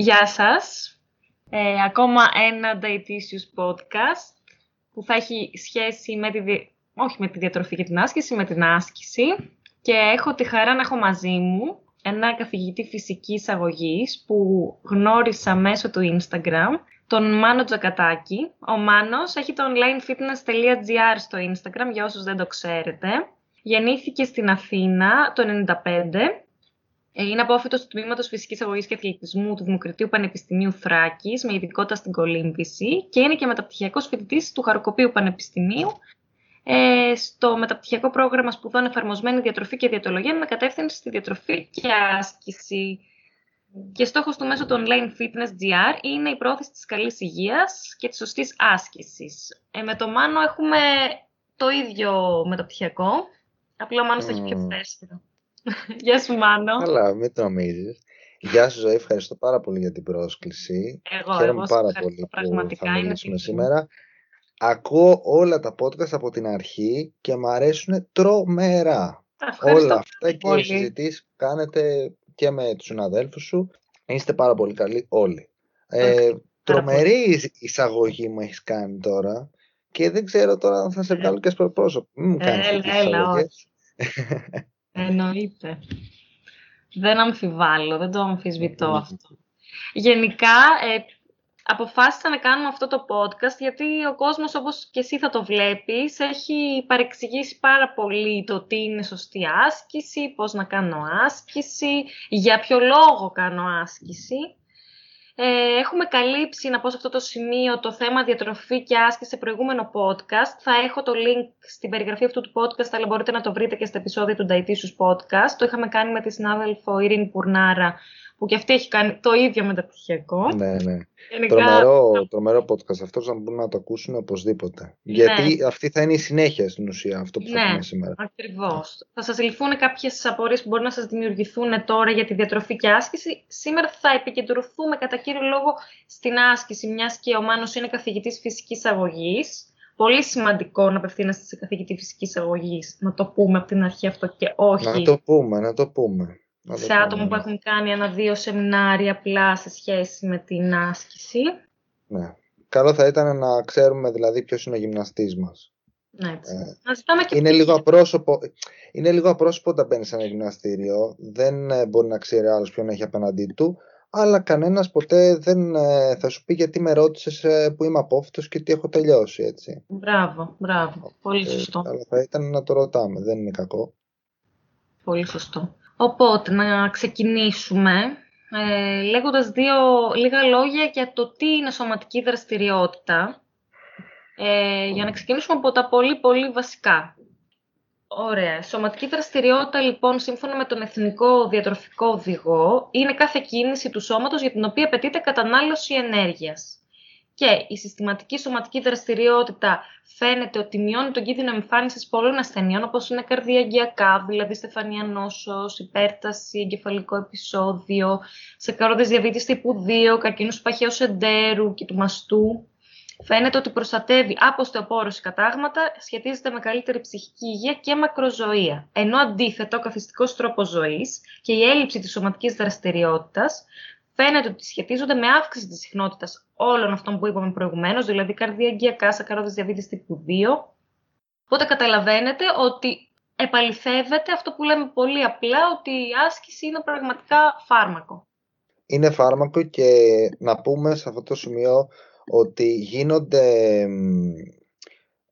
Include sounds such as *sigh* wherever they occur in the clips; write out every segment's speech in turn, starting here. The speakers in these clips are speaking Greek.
Γεια σας. Ε, ακόμα ένα Dietitious podcast που θα έχει σχέση με τη, όχι με τη διατροφή και την άσκηση, με την άσκηση. Και έχω τη χαρά να έχω μαζί μου ένα καθηγητή φυσικής αγωγής που γνώρισα μέσω του Instagram, τον Μάνο Τζακατάκη. Ο Μάνος έχει το onlinefitness.gr στο Instagram, για όσους δεν το ξέρετε. Γεννήθηκε στην Αθήνα το 1995 ε, είναι απόφυτο του τμήματος Φυσικής Αγωγής και Αθλητισμού του Δημοκρατίου Πανεπιστημίου Θράκης, με ειδικότητα στην κολύμβηση και είναι και μεταπτυχιακός φοιτητής του Χαροκοπίου Πανεπιστημίου ε, στο μεταπτυχιακό πρόγραμμα σπουδών Εφαρμοσμένη Διατροφή και Διατολογία με κατεύθυνση στη διατροφή και άσκηση. Και στόχος του μέσω του Online Fitness GR είναι η πρόθεση της καλής υγείας και της σωστής άσκησης. Ε, με το Μάνο έχουμε το ίδιο μεταπτυχιακό, απλά ο Μάνος mm. έχει πιο φρέσκο. *laughs* Γεια σου Μάνο. Καλά, μην το νομίζεις. Γεια σου Ζωή, ευχαριστώ πάρα πολύ για την πρόσκληση. Εγώ, Χαίρομαι πάρα πολύ που θα μιλήσουμε σήμερα. Ακούω όλα τα podcast από την αρχή και μου αρέσουν τρομερά. Όλα αυτά και οι συζητήσεις που κάνετε και με τους συναδέλφους σου. Είστε πάρα πολύ καλοί όλοι. Ε, τρομερή εισαγωγή μου έχεις κάνει τώρα και δεν ξέρω τώρα αν θα σε βγάλω και στο πρόσωπο. Μην μου κάνεις έλα, έλα, *laughs* Εννοείται. Δεν αμφιβάλλω, δεν το αμφισβητώ αυτό. Γενικά, ε, αποφάσισα να κάνουμε αυτό το podcast γιατί ο κόσμος, όπως και εσύ θα το βλέπεις, έχει παρεξηγήσει πάρα πολύ το τι είναι σωστή άσκηση, πώς να κάνω άσκηση, για ποιο λόγο κάνω άσκηση. Ε, έχουμε καλύψει, να πω σε αυτό το σημείο, το θέμα διατροφή και άσκηση σε προηγούμενο podcast. Θα έχω το link στην περιγραφή αυτού του podcast, αλλά μπορείτε να το βρείτε και στα επεισόδια του Dietitious Podcast. Το είχαμε κάνει με τη συνάδελφο Ειρήνη Πουρνάρα, που και αυτή έχει κάνει το ίδιο μεταπτυχιακό. Ναι, ναι. Γενικά... Τρομερό, τρομερό podcast αυτός, να μπορούν να το ακούσουν οπωσδήποτε. Ναι. Γιατί αυτή θα είναι η συνέχεια στην ουσία, αυτό που θα πούμε σήμερα. Ακριβώς. Θα σας λυθούν κάποιες απορίες που μπορεί να σας δημιουργηθούν τώρα για τη διατροφή και άσκηση. Σήμερα θα επικεντρωθούμε κατά κύριο λόγο στην άσκηση, μιας και ο Μάνος είναι καθηγητής φυσικής αγωγής. Πολύ σημαντικό να απευθύνεστε σε καθηγητή φυσικής αγωγής. Να το πούμε από την αρχή αυτό και όχι. Να το πούμε, να το πούμε σε άτομα που έχουν κάνει ένα-δύο σεμινάρια απλά σε σχέση με την άσκηση. Ναι. Καλό θα ήταν να ξέρουμε δηλαδή ποιος είναι ο γυμναστής μας. Ναι, έτσι. Ε, να ζητάμε και είναι, λίγο απρόσωπο, είναι λίγο απρόσωπο όταν μπαίνεις σε ένα γυμναστήριο. Δεν ε, μπορεί να ξέρει άλλος ποιον έχει απέναντί του. Αλλά κανένας ποτέ δεν ε, θα σου πει γιατί με ρώτησες που είμαι απόφυτος και τι έχω τελειώσει, έτσι. Μπράβο, μπράβο. Πολύ σωστό. Αλλά θα ήταν να το ρωτάμε, δεν είναι κακό. Πολύ σωστό. Οπότε, να ξεκινήσουμε ε, λέγοντας δύο λίγα λόγια για το τι είναι σωματική δραστηριότητα. Ε, για να ξεκινήσουμε από τα πολύ πολύ βασικά. Ωραία. Σωματική δραστηριότητα, λοιπόν, σύμφωνα με τον Εθνικό Διατροφικό Οδηγό, είναι κάθε κίνηση του σώματος για την οποία απαιτείται κατανάλωση ενέργειας και η συστηματική σωματική δραστηριότητα φαίνεται ότι μειώνει τον κίνδυνο εμφάνισης πολλών ασθενειών, όπως είναι καρδιαγγειακά, δηλαδή στεφανία νόσος, υπέρταση, εγκεφαλικό επεισόδιο, σε καρόδε διαβήτης τύπου 2, καρκίνους παχαίου εντέρου και του μαστού. Φαίνεται ότι προστατεύει από στεοπόρωση κατάγματα, σχετίζεται με καλύτερη ψυχική υγεία και μακροζωία. Ενώ αντίθετα, ο καθιστικός τρόπος ζωής και η έλλειψη της σωματικής δραστηριότητας φαίνεται ότι σχετίζονται με αύξηση της συχνότητας όλων αυτών που είπαμε προηγουμένως, δηλαδή καρδιαγγειακά, σακαρόδε διαβήτης τύπου 2, Οπότε καταλαβαίνετε ότι επαληθεύεται αυτό που λέμε πολύ απλά, ότι η άσκηση είναι πραγματικά φάρμακο. Είναι φάρμακο και να πούμε σε αυτό το σημείο ότι γίνονται,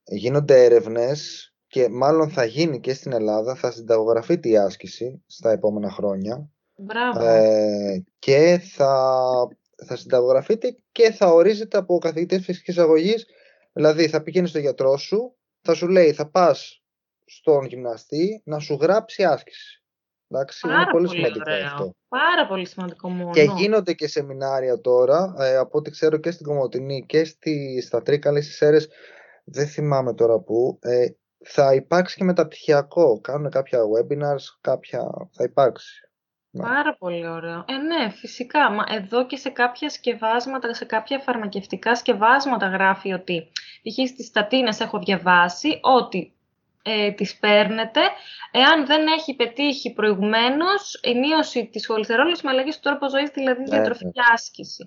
γίνονται έρευνες και μάλλον θα γίνει και στην Ελλάδα, θα συνταγογραφεί η άσκηση στα επόμενα χρόνια. Μπράβο. Ε, και θα, θα συνταγογραφείται και θα ορίζεται από καθηγητές φυσικής αγωγής. Δηλαδή θα πηγαίνεις στο γιατρό σου, θα σου λέει θα πας στον γυμναστή να σου γράψει άσκηση. Εντάξει, Πάρα είναι πολύ, σημαντικό αυτό. Πάρα πολύ σημαντικό μόνο. Και γίνονται και σεμινάρια τώρα, ε, από ό,τι ξέρω και στην Κομωτινή και στη, στα Τρίκαλη, στις Σέρες, δεν θυμάμαι τώρα πού, ε, θα υπάρξει και μεταπτυχιακό. Κάνουν κάποια webinars, κάποια θα υπάρξει. Ναι. Πάρα πολύ ωραίο. Ε, ναι, φυσικά. Μα εδώ και σε κάποια σκευάσματα, σε κάποια φαρμακευτικά σκευάσματα γράφει ότι, π.χ. στις στατίνες έχω διαβάσει ότι ε, τις παίρνετε εάν δεν έχει πετύχει προηγουμένως η μείωση της χολυστερόλης με αλλαγή του τρόπο ζωής, δηλαδή ναι, διατροφική ναι. άσκηση.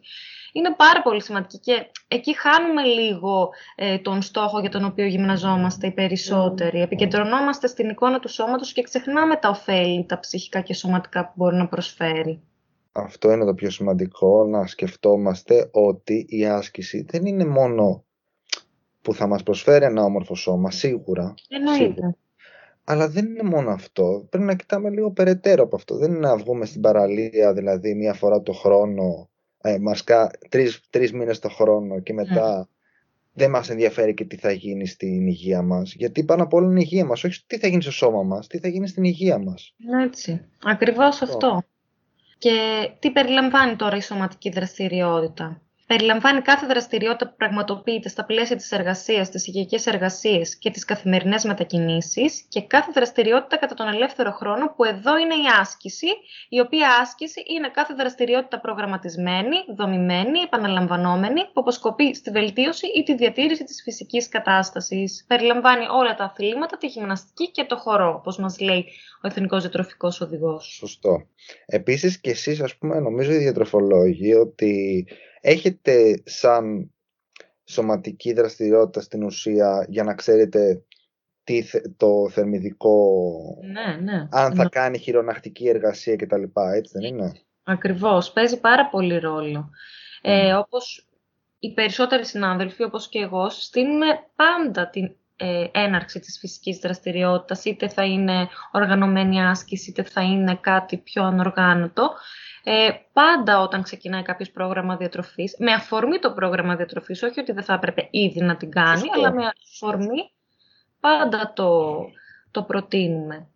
Είναι πάρα πολύ σημαντική και εκεί χάνουμε λίγο ε, τον στόχο για τον οποίο γυμναζόμαστε οι περισσότεροι. Mm. Επικεντρωνόμαστε στην εικόνα του σώματος και ξεχνάμε τα ωφέλη, τα ψυχικά και σωματικά που μπορεί να προσφέρει. Αυτό είναι το πιο σημαντικό, να σκεφτόμαστε ότι η άσκηση δεν είναι μόνο που θα μας προσφέρει ένα όμορφο σώμα, σίγουρα. Εννοείται. Αλλά δεν είναι μόνο αυτό. Πρέπει να κοιτάμε λίγο περαιτέρω από αυτό. Δεν είναι να βγούμε στην παραλία, δηλαδή μία φορά το χρόνο, ε, μας κα... τρεις, τρεις μήνες το χρόνο και μετά ναι. δεν μας ενδιαφέρει και τι θα γίνει στην υγεία μας. Γιατί πάνω απ' όλα είναι η υγεία μας. Όχι τι θα γίνει στο σώμα μας, τι θα γίνει στην υγεία μας. Έτσι. Ακριβώς αυτό. Και τι περιλαμβάνει τώρα η σωματική δραστηριότητα; Περιλαμβάνει κάθε δραστηριότητα που πραγματοποιείται στα πλαίσια της εργασίας, της υγειακής εργασίας και τις καθημερινές μετακινήσεις και κάθε δραστηριότητα κατά τον ελεύθερο χρόνο που εδώ είναι η άσκηση, η οποία άσκηση είναι κάθε δραστηριότητα προγραμματισμένη, δομημένη, επαναλαμβανόμενη, που αποσκοπεί στη βελτίωση ή τη διατήρηση της φυσικής κατάστασης. Περιλαμβάνει όλα τα αθλήματα, τη γυμναστική και το χορό, όπως μας λέει ο Εθνικός Διατροφικός Οδηγός. Σωστό. Επίσης και εσείς, ας πούμε, νομίζω οι διατροφολόγοι ότι έχετε σαν σωματική δραστηριότητα στην ουσία για να ξέρετε τι, το θερμιδικό, ναι, ναι. αν θα κάνει χειρονακτική εργασία κτλ. Έτσι δεν είναι; Ακριβώς. Παίζει πάρα πολύ ρόλο. Ε, όπως οι περισσότεροι συνάδελφοι, όπως και εγώ, συστήνουμε πάντα την ε, έναρξη της φυσικής δραστηριότητας, είτε θα είναι οργανωμένη άσκηση, είτε θα είναι κάτι πιο ανοργάνωτο, ε, πάντα όταν ξεκινάει κάποιος πρόγραμμα διατροφής, με αφορμή το πρόγραμμα διατροφής, όχι ότι δεν θα έπρεπε ήδη να την κάνει, αλλά με αφορμή πάντα το, το προτείνουμε.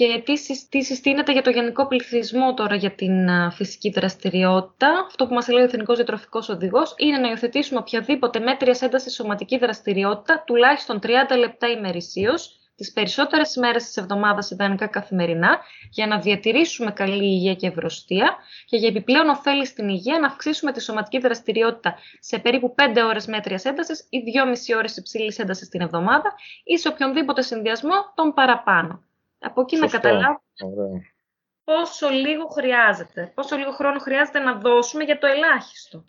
Και τι, τι συστήνεται για το γενικό πληθυσμό τώρα για την φυσική δραστηριότητα. Αυτό που μας λέει ο Εθνικός Διατροφικός Οδηγός είναι να υιοθετήσουμε οποιαδήποτε μέτρια ένταση σωματική δραστηριότητα τουλάχιστον 30 λεπτά ημερησίως τις περισσότερες ημέρε της εβδομάδας ιδανικά καθημερινά, για να διατηρήσουμε καλή υγεία και ευρωστία και για επιπλέον ωφέλη στην υγεία να αυξήσουμε τη σωματική δραστηριότητα σε περίπου 5 ώρες μέτρια ένταση ή 2,5 ώρες υψηλή ένταση την εβδομάδα ή σε οποιονδήποτε συνδυασμό των παραπάνω. Από εκεί Σωστό. να καταλάβουμε πόσο λίγο χρειάζεται, πόσο λίγο χρόνο χρειάζεται να δώσουμε για το ελάχιστο.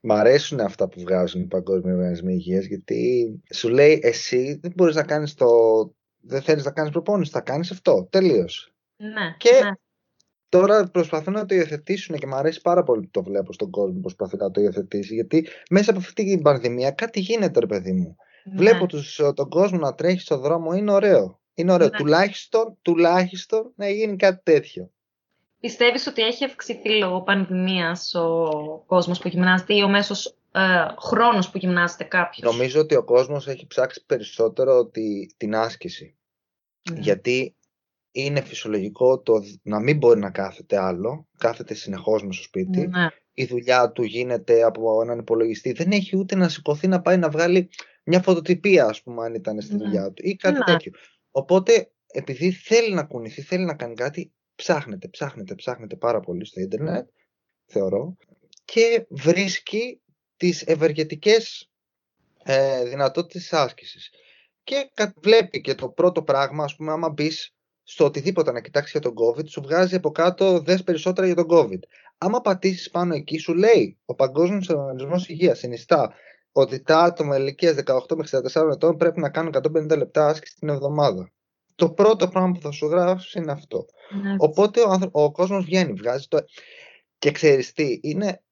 Μ' αρέσουν αυτά που βγάζουν οι Παγκόσμιοι Οργανισμοί Υγείας γιατί σου λέει εσύ δεν μπορείς να κάνεις το... δεν θέλεις να κάνεις προπόνηση, θα κάνεις αυτό, τελείως. Ναι, και ναι. τώρα προσπαθούν να το υιοθετήσουν και μου αρέσει πάρα πολύ που το βλέπω στον κόσμο που προσπαθεί να το υιοθετήσει γιατί μέσα από αυτή την πανδημία κάτι γίνεται ρε παιδί μου. Ναι. Βλέπω τους, τον κόσμο να τρέχει στο δρόμο, είναι ωραίο. Είναι ωραίο. Ναι. Τουλάχιστον, τουλάχιστον να γίνει κάτι τέτοιο. Πιστεύεις ότι έχει αυξηθεί λόγω πανδημίας ο κόσμος που γυμνάζεται ή ο μέσος ε, χρόνος που γυμνάζεται κάποιος; Νομίζω ότι ο κόσμος έχει ψάξει περισσότερο ότι, την άσκηση. Ναι. Γιατί είναι φυσιολογικό το να μην μπορεί να κάθεται άλλο, κάθεται συνεχώς με στο σπίτι. Ναι. Η δουλειά του γίνεται από έναν υπολογιστή. Δεν έχει ούτε να σηκωθεί να πάει να βγάλει μια φωτοτυπία, ας πούμε, αν ήταν στη ναι. δουλειά του ή κάτι ναι. τέτοιο. Οπότε, επειδή θέλει να κουνηθεί, θέλει να κάνει κάτι, ψάχνετε, ψάχνετε, ψάχνετε πάρα πολύ στο ίντερνετ, θεωρώ, και βρίσκει τις ευεργετικές ε, δυνατότητες της άσκησης. Και βλέπει και το πρώτο πράγμα, ας πούμε, άμα μπεις στο οτιδήποτε να κοιτάξεις για τον COVID, σου βγάζει από κάτω δες περισσότερα για τον COVID. Άμα πατήσεις πάνω εκεί, σου λέει ο Παγκόσμιος Οργανισμός Υγείας συνιστά ότι τα άτομα ηλικίας 18 με 64 ετών πρέπει να κάνουν 150 λεπτά άσκηση την εβδομάδα. Το πρώτο πράγμα που θα σου γράψει είναι αυτό. Ναι. Οπότε ο, ο κόσμος βγαίνει, βγάζει το... Και ξέρεις τι, είναι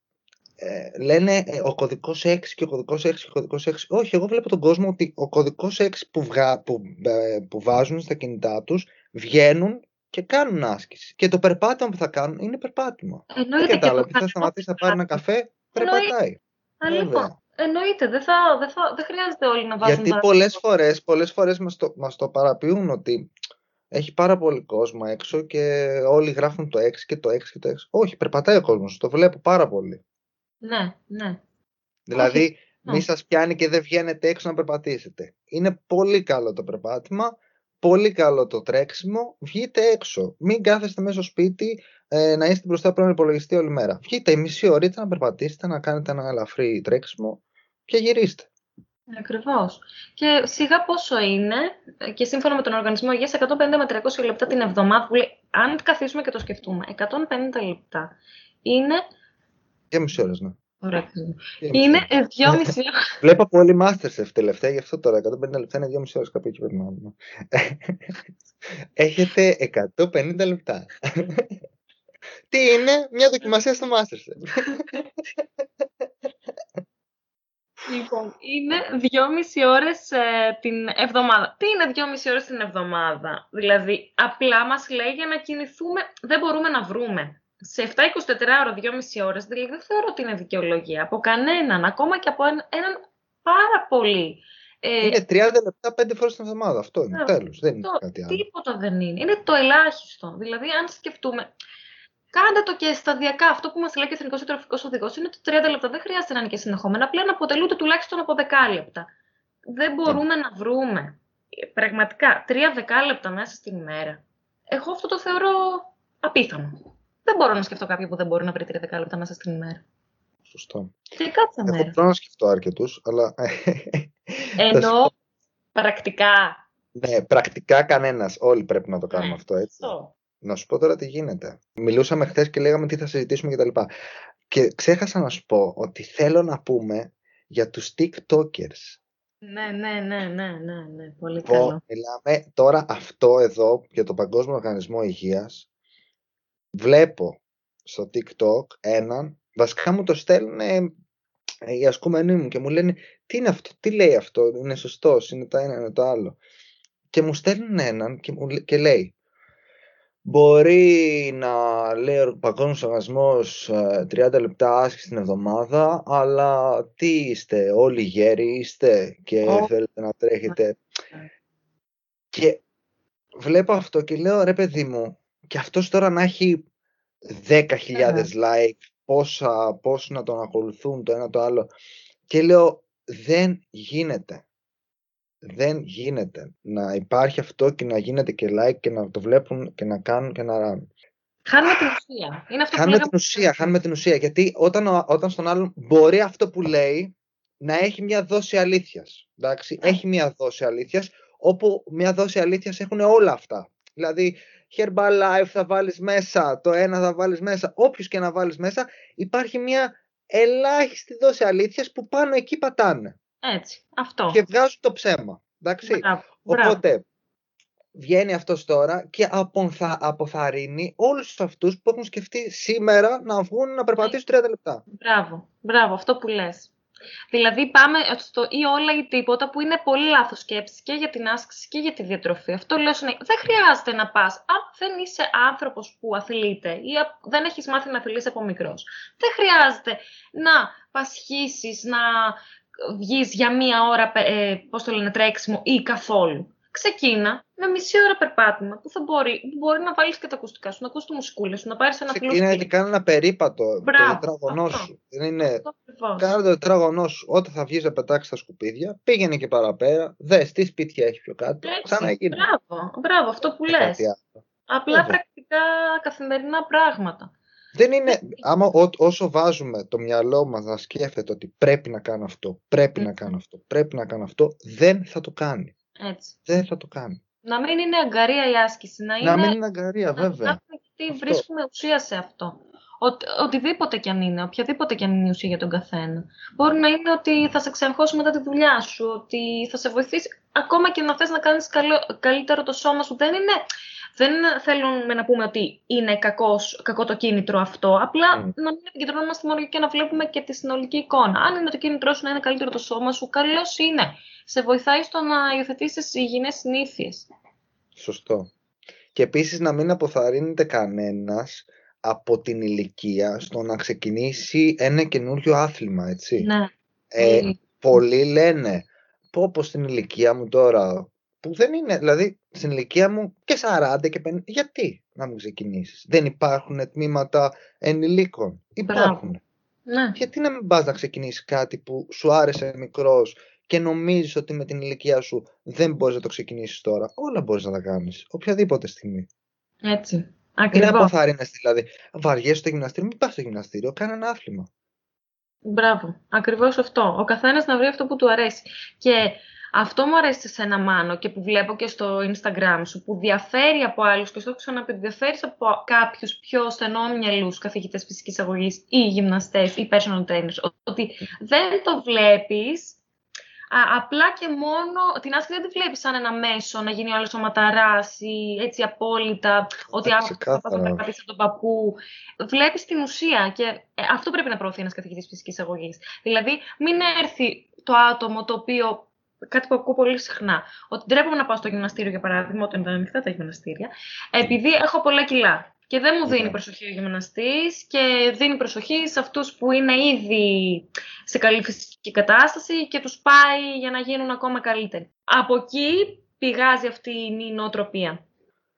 ε, λένε ε, ο κωδικός 6 και ο κωδικός 6 και ο κωδικός 6. Όχι, εγώ βλέπω τον κόσμο ότι ο κωδικός 6 που, βγα, που, ε, που βάζουν στα κινητά τους βγαίνουν και κάνουν άσκηση. Και το περπάτημα που θα κάνουν είναι περπάτημα. Εννοείται. Δεν κατάλαβα. Θα σταματήσει να πάρεις ένα καφέ, περπατάει. Λοιπόν, εννοείται. Δεν, θα, δεν, θα, δεν χρειάζεται όλοι να βάζουν Γιατί πολλές φορές πολλές φορές μας, το, μας το παραποιούν ότι έχει πάρα πολύ κόσμο έξω και όλοι γράφουν το 6 και το 6 και το 6. Όχι, περπατάει ο κόσμος. Το βλέπω πάρα πολύ. Ναι, ναι. Δηλαδή, Όχι. μη ναι. σας πιάνει και δεν βγαίνετε έξω να περπατήσετε. Είναι πολύ καλό το περπάτημα, πολύ καλό το τρέξιμο. Βγείτε έξω. Μην κάθεστε μέσα στο σπίτι ε, να είστε μπροστά από τον υπολογιστή όλη μέρα. Βγείτε η μισή ώρα να περπατήσετε, να κάνετε ένα ελαφρύ τρέξιμο και γυρίστε. Ακριβώς. Και σιγά πόσο είναι, και σύμφωνα με τον Οργανισμό Υγείας, 150 με 300 λεπτά την εβδομάδα, που λέει, αν καθίσουμε και το σκεφτούμε, 150 λεπτά είναι και μισή ώρα, ναι. Ωραία. Είναι δυόμιση ώρα. *laughs* Βλέπω πολύ Masterchef τελευταία, γι' αυτό τώρα 150 λεπτά είναι δυόμιση ώρες κάπου εκεί πρέπει να *laughs* Έχετε 150 λεπτά. *laughs* Τι είναι, μια δοκιμασία στο Masterchef. Λοιπόν, είναι δυόμιση ώρες ε, την εβδομάδα. Τι είναι δυόμιση ώρες την εβδομάδα; Δηλαδή, απλά μας λέει για να κινηθούμε, δεν μπορούμε να βρούμε σε 7-24 ώρα, 2,5 ώρες, δηλαδή δεν θεωρώ ότι είναι δικαιολογία από κανέναν, ακόμα και από έναν πάρα πολύ. Ε, είναι 30 λεπτά 5 φορές την εβδομάδα. Αυτό είναι. Τέλος. Δεν είναι κάτι άλλο. Τίποτα δεν είναι. Είναι το ελάχιστο. Δηλαδή, αν σκεφτούμε. Κάντε το και σταδιακά. Αυτό που μας λέει και ο Εθνικός Τροφικό Οδηγός είναι το 30 λεπτά. Δεν χρειάζεται να είναι και συνεχόμενα. Απλά να αποτελούνται τουλάχιστον από 10 λεπτά. Δεν μπορούμε να βρούμε πραγματικά 3 δεκάλεπτα μέσα στην ημέρα. Εγώ αυτό το θεωρώ απίθανο. Δεν μπορώ να σκεφτώ κάποιον που δεν μπορεί να βρει 30 λεπτά μέσα στην ημέρα. Σωστό. Και κάθε μέρα. Εγώ μπορώ να σκεφτώ αρκετούς, αλλά. Ενώ πρακτικά. Ναι, πρακτικά κανένας. Όλοι πρέπει να το κάνουμε ναι, αυτό, έτσι. Να σου πω τώρα τι γίνεται. Μιλούσαμε χθες και λέγαμε τι θα συζητήσουμε κτλ. Και, και ξέχασα να σου πω ότι θέλω να πούμε για τους TikTokers. Ναι, ναι, ναι, ναι, ναι, ναι. πολύ καλό. Μιλάμε τώρα αυτό εδώ για το Παγκόσμιο Οργανισμό Υγείας βλέπω στο TikTok έναν, βασικά μου το στέλνουν οι ασκούμενοι μου και μου λένε τι είναι αυτό, τι λέει αυτό, είναι σωστός, είναι το ένα, είναι το άλλο. Και μου στέλνουν έναν και, μου, και λέει Μπορεί να λέει ο παγκόσμιος οργανισμός 30 ε, λεπτά άσκηση την εβδομάδα, αλλά τι είστε, όλοι γέροι είστε και θέλετε να τρέχετε. Και βλέπω αυτό και λέω ρε παιδί μου, και αυτός τώρα να έχει 10.000 like, πόσα, πώς να τον ακολουθούν το ένα το άλλο. Και λέω, δεν γίνεται. Δεν γίνεται να υπάρχει αυτό και να γίνεται και like και να το βλέπουν και να κάνουν και να ράνουν. Χάνουμε την ουσία. Είναι αυτό χάνουμε την ουσία, χάνουμε την ουσία. Γιατί όταν, όταν στον άλλον μπορεί αυτό που λέει να έχει μια δόση αλήθειας. Εντάξει, ναι. έχει μια δόση αλήθειας, όπου μια δόση αλήθειας έχουν όλα αυτά. Δηλαδή, Herbalife θα βάλεις μέσα, το ένα θα βάλεις μέσα, όποιος και να βάλεις μέσα, υπάρχει μια ελάχιστη δόση αλήθειας που πάνω εκεί πατάνε. Έτσι, αυτό. Και βγάζουν το ψέμα. Εντάξει. Οπότε, βγαίνει αυτός τώρα και αποθα, αποθαρρύνει όλους αυτούς που έχουν σκεφτεί σήμερα να βγουν να περπατήσουν 30 λεπτά. Μπράβο, μπράβο, αυτό που λες. Δηλαδή πάμε στο ή όλα ή τίποτα που είναι πολύ λάθος σκέψη και για την άσκηση και για τη διατροφή. Αυτό λέω συνέχεια. Δεν χρειάζεται να πας. Αν δεν είσαι άνθρωπος που αθλείται ή δεν έχεις μάθει να αθλείς από μικρός. Δεν χρειάζεται να πασχίσεις, να βγεις για μία ώρα, ε, πώς το λένε, τρέξιμο ή καθόλου ξεκίνα με μισή ώρα περπάτημα που θα μπορεί, μπορεί να βάλεις και τα ακουστικά σου, να ακούσει τη μουσικούλα σου, να πάρεις ένα φιλό. Ξεκίνα γιατί κάνει ένα περίπατο. Μπράβο, το τετράγωνό σου. Δεν είναι. Κάνε το τετράγωνό σου. Όταν θα βγεις να πετάξεις τα σκουπίδια, πήγαινε και παραπέρα. Δες τι σπίτια έχει πιο κάτω. Ξαναγίνει. Μπράβο, μπράβο, αυτό που λες. Απλά πρακτικά καθημερινά πράγματα. Δεν είναι, άμα ό, όσο βάζουμε το μυαλό μας να σκέφτεται ότι πρέπει να κάνω αυτό, πρέπει να κάνω αυτό, πρέπει να κάνω αυτό, δεν θα το κάνει. Έτσι. Δεν θα το κάνει. Να μην είναι αγκαρία η άσκηση. Να, είναι... να μην είναι αγκαρία, βέβαια. Να τι βρίσκουμε ουσία σε αυτό. Οτι, οτιδήποτε κι αν είναι, οποιαδήποτε κι αν είναι η ουσία για τον καθένα. Μπορεί να είναι ότι θα σε ξεγχώσει μετά τη δουλειά σου, ότι θα σε βοηθήσει ακόμα και να θες να κάνεις καλύτερο το σώμα σου. Δεν είναι δεν θέλουμε να πούμε ότι είναι κακός, κακό το κίνητρο αυτό. Απλά mm. να μην επικεντρωνόμαστε μόνο και να βλέπουμε και τη συνολική εικόνα. Αν είναι το κίνητρό σου να είναι καλύτερο το σώμα σου, καλώ είναι. Σε βοηθάει στο να υιοθετήσεις υγιεινές συνήθειες. Σωστό. Και επίσης να μην αποθαρρύνεται κανένας από την ηλικία στο να ξεκινήσει ένα καινούριο άθλημα, έτσι. Ναι. Ε, πολλοί λένε, πω πως στην ηλικία μου τώρα που δεν είναι, δηλαδή στην ηλικία μου και 40 και 50, γιατί να μην ξεκινήσεις; Δεν υπάρχουν τμήματα ενηλίκων. Υπάρχουν. Ναι. Γιατί να μην πας να ξεκινήσεις κάτι που σου άρεσε μικρός και νομίζεις ότι με την ηλικία σου δεν μπορείς να το ξεκινήσεις τώρα; Όλα μπορείς να τα κάνεις, οποιαδήποτε στιγμή. Έτσι. Ακριβώς. Είναι αποθάρρυνες δηλαδή. Βαριέσαι στο γυμναστήριο, μην πας στο γυμναστήριο, κάνε ένα άθλημα. Μπράβο. Ακριβώς αυτό. Ο καθένας να βρει αυτό που του αρέσει. Και αυτό μου αρέσει σε ένα μάνο και που βλέπω και στο Instagram σου, που διαφέρει από άλλους και στο έχω ξαναπεί, διαφέρεις από κάποιους πιο στενόμυαλους καθηγητές φυσικής αγωγής ή γυμναστές ή personal trainers, ότι δεν το βλέπεις απλά και μόνο την άσκηση δεν τη βλέπεις σαν ένα μέσο να γίνει ο άλλος ο ματαρά ή έτσι απόλυτα, ότι αύριο θα πα να κρατήσει τον παππού. Βλέπεις την ουσία και ε, αυτό πρέπει να προωθεί ένας καθηγητής φυσικής αγωγής. Δηλαδή, μην έρθει το άτομο το οποίο κάτι που ακούω πολύ συχνά. Ότι ντρέπομαι να πάω στο γυμναστήριο, για παράδειγμα, όταν ήταν ανοιχτά τα γυμναστήρια, επειδή έχω πολλά κιλά. Και δεν μου δίνει ναι. προσοχή ο γυμναστής και δίνει προσοχή σε αυτούς που είναι ήδη σε καλή φυσική κατάσταση και τους πάει για να γίνουν ακόμα καλύτεροι. Από εκεί πηγάζει αυτή η νοοτροπία.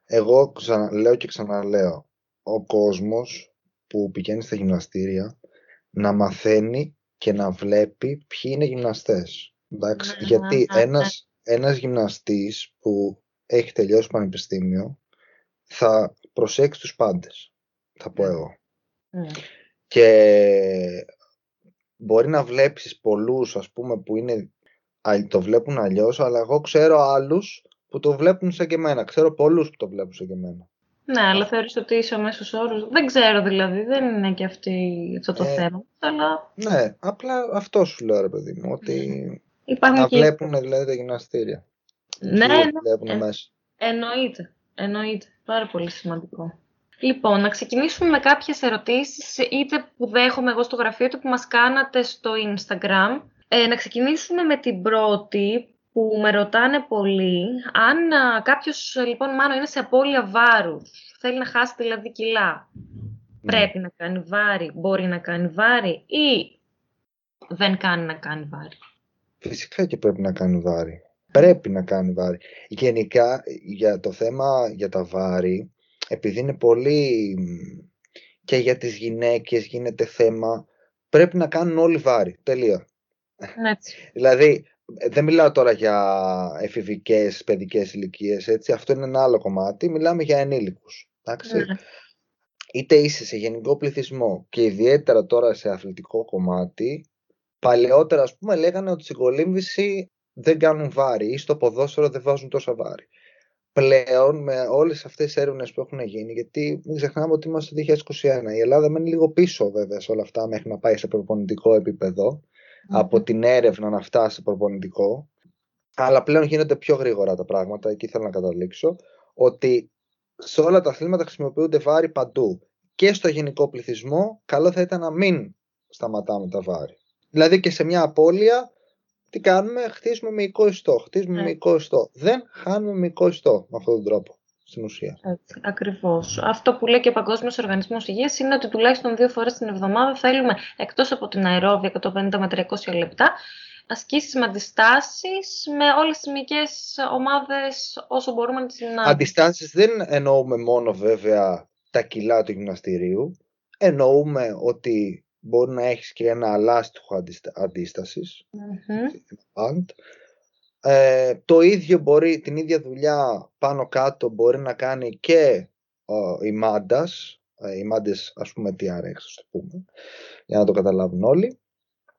Εγώ ξαναλέω και ξαναλέω. Ο κόσμος που πηγαίνει στα γυμναστήρια να μαθαίνει και να βλέπει ποιοι είναι γυμναστές. Εντάξει, ναι, γιατί ναι, ναι. ένας, ένας γυμναστής που έχει τελειώσει πανεπιστήμιο θα προσέξει τους πάντες, θα πω εγώ. Και μπορεί να βλέπεις πολλούς, ας πούμε, που είναι, το βλέπουν αλλιώς, αλλά εγώ ξέρω άλλους που το βλέπουν σαν και εμένα. Ξέρω πολλούς που το βλέπουν σαν και εμένα. Ναι, αλλά θεωρείς ότι είσαι ο μέσος όρος. Δεν ξέρω δηλαδή, δεν είναι και αυτή, αυτό το ε, θέμα. Αλλά... Ναι, απλά αυτό σου λέω ρε παιδί μου, ότι Υπάρχουν να και... βλέπουν δηλαδή τα γυμναστήρια. Ναι, ναι. Ε, εννοείται. Εννοείται. Πάρα πολύ σημαντικό. Λοιπόν, να ξεκινήσουμε με κάποιες ερωτήσεις, είτε που δέχομαι εγώ στο γραφείο, είτε που μας κάνατε στο Instagram. Ε, να ξεκινήσουμε με την πρώτη, που με ρωτάνε πολύ. Αν α, κάποιος, λοιπόν, μάλλον είναι σε απώλεια βάρους, θέλει να χάσει δηλαδή κιλά, ναι. πρέπει να κάνει βάρη, μπορεί να κάνει βάρη ή δεν κάνει να κάνει βάρη; Φυσικά και πρέπει να κάνει βάρη. Πρέπει να κάνει βάρη. Γενικά για το θέμα για τα βάρη, επειδή είναι πολύ και για τις γυναίκες γίνεται θέμα, πρέπει να κάνουν όλοι βάρη. Τελεία. Έτσι. δηλαδή, δεν μιλάω τώρα για εφηβικές, παιδικές ηλικίες, έτσι. Αυτό είναι ένα άλλο κομμάτι. Μιλάμε για ενήλικους. Εντάξει. Ναι. Είτε είσαι σε γενικό πληθυσμό και ιδιαίτερα τώρα σε αθλητικό κομμάτι, Παλαιότερα, ας πούμε, λέγανε ότι στην κολύμβηση δεν κάνουν βάρη ή στο ποδόσφαιρο δεν βάζουν τόσα βάρη. Πλέον, με όλες αυτές τις έρευνες που έχουν γίνει, γιατί μην ξεχνάμε ότι είμαστε το 2021, η Ελλάδα μένει λίγο πίσω βέβαια σε όλα αυτά μέχρι να πάει σε προπονητικό από την έρευνα να φτάσει σε προπονητικό. Αλλά πλέον γίνονται πιο γρήγορα τα πράγματα, εκεί θέλω να καταλήξω, ότι σε όλα τα αθλήματα χρησιμοποιούνται βάρη παντού. Και στο γενικό πληθυσμό, καλό θα ήταν να μην σταματάμε τα βάρη. Δηλαδή και σε μια απώλεια, τι κάνουμε, χτίζουμε μυϊκό ιστό. Χτίζουμε ναι. μυϊκό ιστό. Δεν χάνουμε μυϊκό ιστό με αυτόν τον τρόπο. Στην ουσία. Έτσι, ακριβώς. Αυτό που λέει και ο Παγκόσμιος Οργανισμός Υγείας είναι ότι τουλάχιστον δύο φορές την εβδομάδα θέλουμε εκτός από την αερόβια 150 με 300 λεπτά ασκήσεις με αντιστάσεις με όλες τις μυϊκές ομάδες όσο μπορούμε να τις συναντήσουμε. Αντιστάσεις δεν εννοούμε μόνο βέβαια τα κιλά του γυμναστηρίου. Εννοούμε ότι μπορεί να έχεις και ένα αλάστιχο αντίστασης, ε, το ίδιο μπορεί, την ίδια δουλειά πάνω κάτω μπορεί να κάνει και ε, η μάντας, ε, οι μάντες ας πούμε TRX, το πούμε, για να το καταλάβουν όλοι.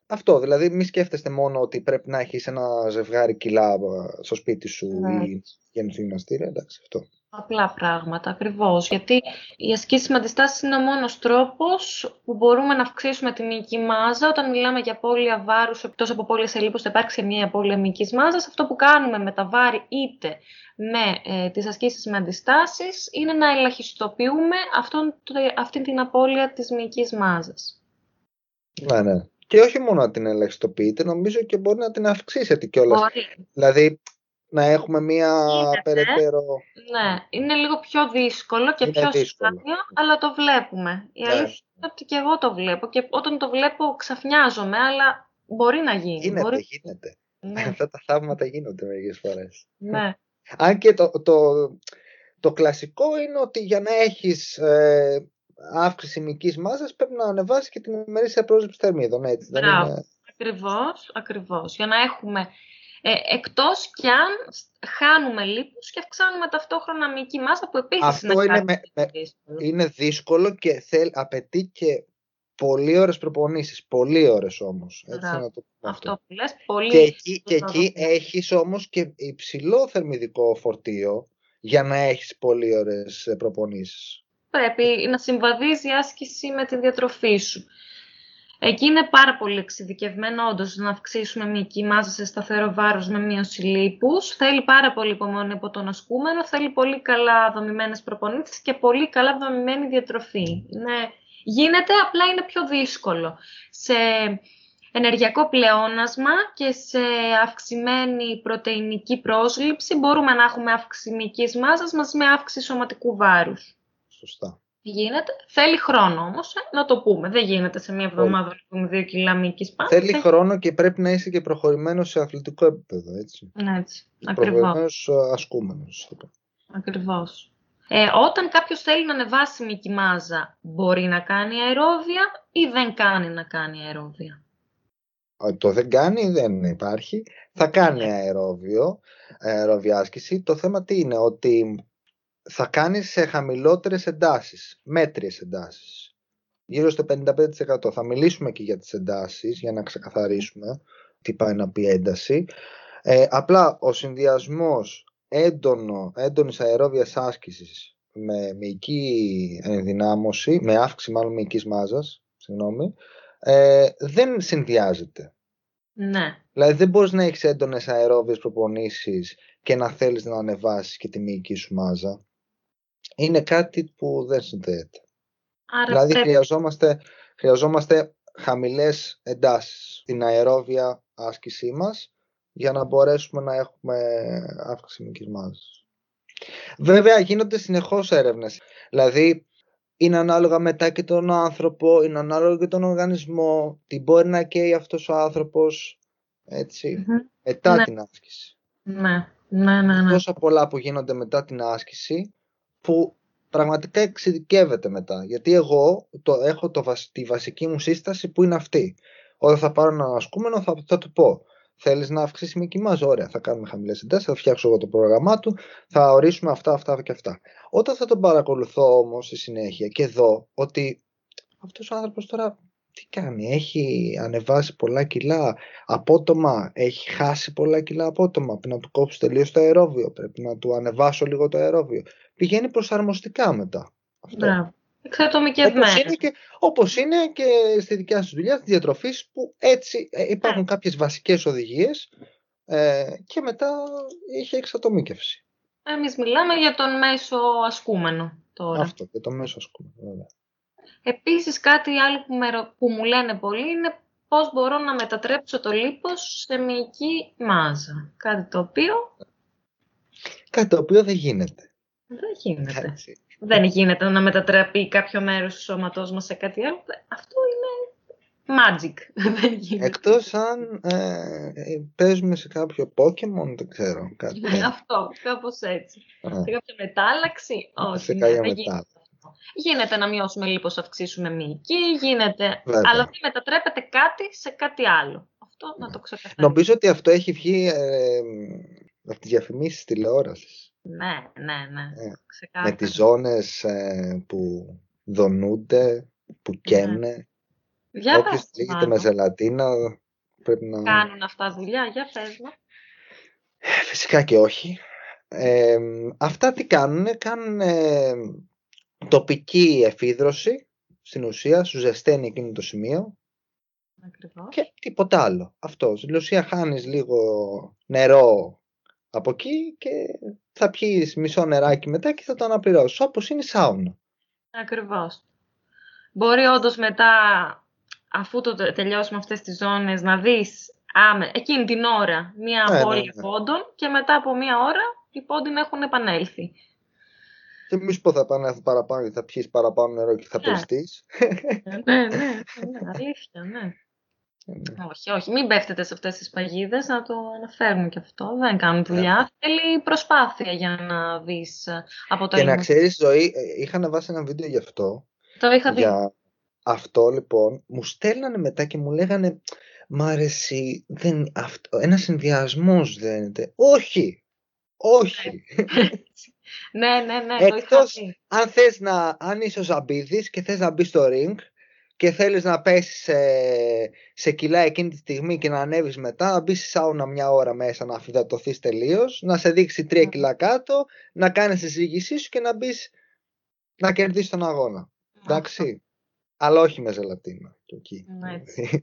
Αυτό, δηλαδή μη σκέφτεστε μόνο ότι πρέπει να έχεις ένα ζευγάρι κιλά ε, στο σπίτι σου ή για να γυμναστήρια, εντάξει αυτό. Απλά πράγματα, ακριβώς. Γιατί η ασκήση με αντιστάσεις είναι ο μόνος τρόπος που μπορούμε να αυξήσουμε τη μυϊκή μάζα. Όταν μιλάμε για απώλεια βάρους, εκτός από απώλεια σε λίπος, θα υπάρξει μια απώλεια μυϊκής μάζας. Αυτό που κάνουμε με τα βάρη είτε με ε, τις ασκήσεις με αντιστάσεις είναι να ελαχιστοποιούμε αυτόν, αυτή την απώλεια της μυϊκής μάζας. Ναι, ναι. Και όχι μόνο να την ελαχιστοποιείτε, νομίζω και μπορεί να την αυξήσετε κιόλας. Δηλαδή, να έχουμε μία περαιτέρω... Ναι, είναι λίγο πιο δύσκολο και πιο δύσκολο. αλλά το βλέπουμε. Η ναι. αλήθεια είναι ότι και εγώ το βλέπω και όταν το βλέπω ξαφνιάζομαι, αλλά μπορεί να γίνει. Γίνεται, μπορεί... γίνεται. Ναι. *laughs* Αυτά τα θαύματα γίνονται μερικές φορές. Ναι. *laughs* Αν και το, το, το κλασικό είναι ότι για να έχεις ε, αύξηση μυκής μάζας πρέπει να ανεβάσεις και την ημερήσια πρόσληψη θερμίδων. Έτσι, δεν είναι... Ακριβώς, ακριβώς. Για να έχουμε ε, εκτός κι αν χάνουμε λίπους και αυξάνουμε ταυτόχρονα μυϊκή μάζα που επίσης Αυτό είναι, με, είναι δύσκολο και θέλ, απαιτεί και πολύ ώρες προπονήσεις. Πολύ ώρες όμως. Έτσι, να το αυτό. που λες, πολύ Και εκεί, και εκεί έχεις όμως και υψηλό θερμιδικό φορτίο για να έχεις πολύ ώρες προπονήσεις. Πρέπει να συμβαδίζει η άσκηση με τη διατροφή σου. Εκεί είναι πάρα πολύ εξειδικευμένο όντως να αυξήσουμε μυϊκή μάζα σε σταθερό βάρος με μείωση λίπους. Θέλει πάρα πολύ υπομονή από τον ασκούμενο, θέλει πολύ καλά δομημένες προπονήσεις και πολύ καλά δομημένη διατροφή. Είναι... Γίνεται, απλά είναι πιο δύσκολο. Σε ενεργειακό πλεόνασμα και σε αυξημένη πρωτεϊνική πρόσληψη μπορούμε να έχουμε αύξηση μυϊκής μάζας μαζί με αύξηση σωματικού βάρους. Σωστά. Γίνεται. Θέλει χρόνο όμως, ε, να το πούμε. Δεν γίνεται σε μία εβδομάδα να δύο κιλά μήκης πάνω. Θέλει χρόνο και πρέπει να είσαι και προχωρημένος σε αθλητικό επίπεδο, έτσι. Ναι, έτσι. Ακριβώς. Ε, ασκούμενος. Ακριβώς. Ε, όταν κάποιος θέλει να ανεβάσει μήκη μάζα, μπορεί να κάνει αερόβια ή δεν κάνει να κάνει αερόβια; Το δεν κάνει δεν υπάρχει. Θα κάνει αερόβιο, αερόβια άσκηση. Το θέμα τι είναι, ότι θα κάνεις σε χαμηλότερες εντάσεις, μέτριες εντάσεις. Γύρω στο 55%. Θα μιλήσουμε και για τις εντάσεις για να ξεκαθαρίσουμε τι πάει να πει ένταση. Ε, απλά ο συνδυασμός έντονο, έντονης αερόβιας άσκησης με μυϊκή ενδυνάμωση, με αύξηση μάλλον μυϊκής μάζας, συγγνώμη, ε, δεν συνδυάζεται. Ναι. Δηλαδή δεν μπορείς να έχεις έντονες αερόβιες προπονήσεις και να θέλεις να ανεβάσεις και τη μυϊκή σου μάζα είναι κάτι που δεν συνδέεται. Άρα δηλαδή χρειαζόμαστε, χρειαζόμαστε χαμηλές εντάσεις στην αερόβια άσκησή μας για να μπορέσουμε να έχουμε αύξηση μυκής μάζας. Βέβαια γίνονται συνεχώς έρευνες. Δηλαδή είναι ανάλογα μετά και τον άνθρωπο, είναι ανάλογα και τον οργανισμό, τι μπορεί να καίει αυτός ο άνθρωπος, μετά ναι. την άσκηση. Ναι, ναι, ναι. ναι. Τόσα πολλά που γίνονται μετά την άσκηση που πραγματικά εξειδικεύεται μετά. Γιατί εγώ το, έχω το, τη βασική μου σύσταση που είναι αυτή. Όταν θα πάρω έναν ασκούμενο θα, θα του πω Θέλεις να αυξήσεις με κοιμάς, ωραία. Θα κάνουμε χαμηλές εντάσεις, θα φτιάξω εγώ το πρόγραμμά του, θα ορίσουμε αυτά, αυτά και αυτά. Όταν θα τον παρακολουθώ όμως στη συνέχεια και δω ότι αυτός ο άνθρωπος τώρα τι κάνει, έχει ανεβάσει πολλά κιλά απότομα, έχει χάσει πολλά κιλά απότομα. Πρέπει να του κόψω τελείως το αερόβιο, πρέπει να του ανεβάσω λίγο το αερόβιο. Πηγαίνει προσαρμοστικά μετά. Αυτό. Μπράβο. Εξατομικευμένο. Όπως είναι, και, όπως είναι και στη δικιά σου δουλειά, τη διατροφή που έτσι ε, υπάρχουν yeah. Ναι. κάποιες βασικές οδηγίες ε, και μετά είχε εξατομίκευση. Εμείς μιλάμε για τον μέσο ασκούμενο τώρα. Αυτό, για τον μέσο ασκούμενο, βέβαια. Επίσης κάτι άλλο που, με, που μου λένε πολύ είναι πώς μπορώ να μετατρέψω το λίπος σε μυϊκή μάζα. Κάτι το οποίο... Κάτι το οποίο δεν γίνεται. Δεν γίνεται. Δεν γίνεται να μετατραπεί κάποιο μέρος του σώματός μας σε κάτι άλλο. Αυτό είναι magic. *laughs* Δεν γίνεται. Εκτός αν ε, παίζουμε σε κάποιο Pokemon, δεν ξέρω. Κάτι. *laughs* Αυτό, κάπως έτσι. Σε κάποια μετάλλαξη. Όχι, σε κάποια μετάλλαξη. Γίνεται να μειώσουμε λίπος, αυξήσουμε μυϊκή, γίνεται. Αλλά δεν μετατρέπεται κάτι σε κάτι άλλο. Αυτό να το ξεκαθαρίσουμε. Νομίζω ότι αυτό έχει βγει ε, από τις διαφημίσεις τηλεόρασης. Ναι, ναι, ναι. Ε, με τις ζώνες ε, που δονούνται, που ναι. καίνε. Για Όποιος τρίγεται με ζελατίνα πρέπει να... Κάνουν αυτά δουλειά, για πες μου. Φυσικά και όχι. αυτά τι κάνουν, κάνουν τοπική εφίδρωση, στην ουσία, σου ζεσταίνει εκείνο το σημείο Ακριβώς. και τίποτα άλλο. Αυτός. Στην ουσία χάνεις λίγο νερό από εκεί και θα πιείς μισό νεράκι μετά και θα το αναπληρώσεις, όπως είναι η σάουνα. Ακριβώς. Μπορεί όντως μετά, αφού το τελειώσουμε αυτές τις ζώνες, να δεις άμε, εκείνη την ώρα μία ναι, απώλεια ναι, ναι. πόντων και μετά από μία ώρα οι πόντοι να έχουν επανέλθει. Και μη σου πω θα πάνε παραπάνω, θα πιείς παραπάνω νερό και θα ναι. πεστείς. ναι, ναι, ναι, αλήθεια, ναι. Ναι. Όχι, όχι. Μην πέφτετε σε αυτές τις παγίδες, να το αναφέρουμε και αυτό. Δεν κάνουν δουλειά. Ναι. Θέλει προσπάθεια για να δεις ε, από το Και να ξέρεις, Ζωή, ε, είχα ανεβάσει ένα βίντεο γι' αυτό. Το είχα δει. Για αυτό, λοιπόν, μου στέλνανε μετά και μου λέγανε Μ' αρέσει, δεν, αυτό, ένα συνδυασμός δεν είναι. Όχι! Όχι! *laughs* ναι, ναι, ναι. Εκτός αν θες να, αν είσαι ο Ζαμπίδης και θες να μπει στο ring και θέλεις να πέσεις σε, σε κιλά εκείνη τη στιγμή και να ανέβεις μετά, να μπεις στη σάουνα μια ώρα μέσα, να αφιδατωθείς τελείως, να σε δείξει τρία κιλά κάτω, να κάνεις τη συζήτησή σου και να μπεις να κερδίσεις τον αγώνα. Εντάξει. Αλλά όχι με ζελατίνα. Ναι,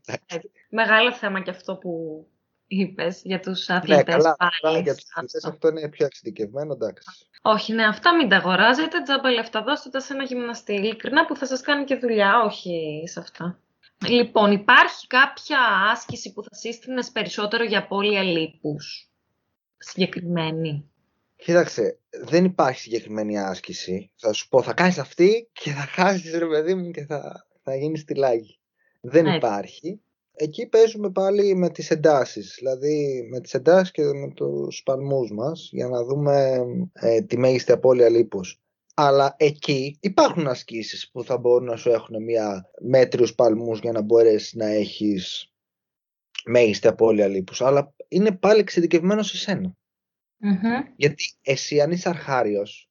*laughs* Μεγάλο θέμα και αυτό που είπες για τους αθλητές. Ναι, καλά, πάλι, για τους αθλητές αυτό είναι πιο εξειδικευμένο, εντάξει. Όχι, ναι, αυτά μην τα αγοράζετε, τζάμπα λεφτά δώστε τα σε ένα γυμναστή, ειλικρινά που θα σας κάνει και δουλειά, όχι σε αυτά. Λοιπόν, υπάρχει κάποια άσκηση που θα σύστηνες περισσότερο για απώλεια λίπους, συγκεκριμένη. Κοίταξε, δεν υπάρχει συγκεκριμένη άσκηση. Θα σου πω, θα κάνεις αυτή και θα χάσεις ρε παιδί μου και θα, θα γίνεις τυλάγη. Δεν υπάρχει εκεί παίζουμε πάλι με τις εντάσεις, δηλαδή με τις εντάσεις και με τους παλμούς μας για να δούμε ε, τη μέγιστη απώλεια λίπους. Αλλά εκεί υπάρχουν ασκήσεις που θα μπορούν να σου έχουν μια μέτριους παλμούς για να μπορέσεις να έχεις μέγιστη απώλεια λίπους. Αλλά είναι πάλι εξειδικευμένο σε σενα Γιατί εσύ αν είσαι αρχάριος,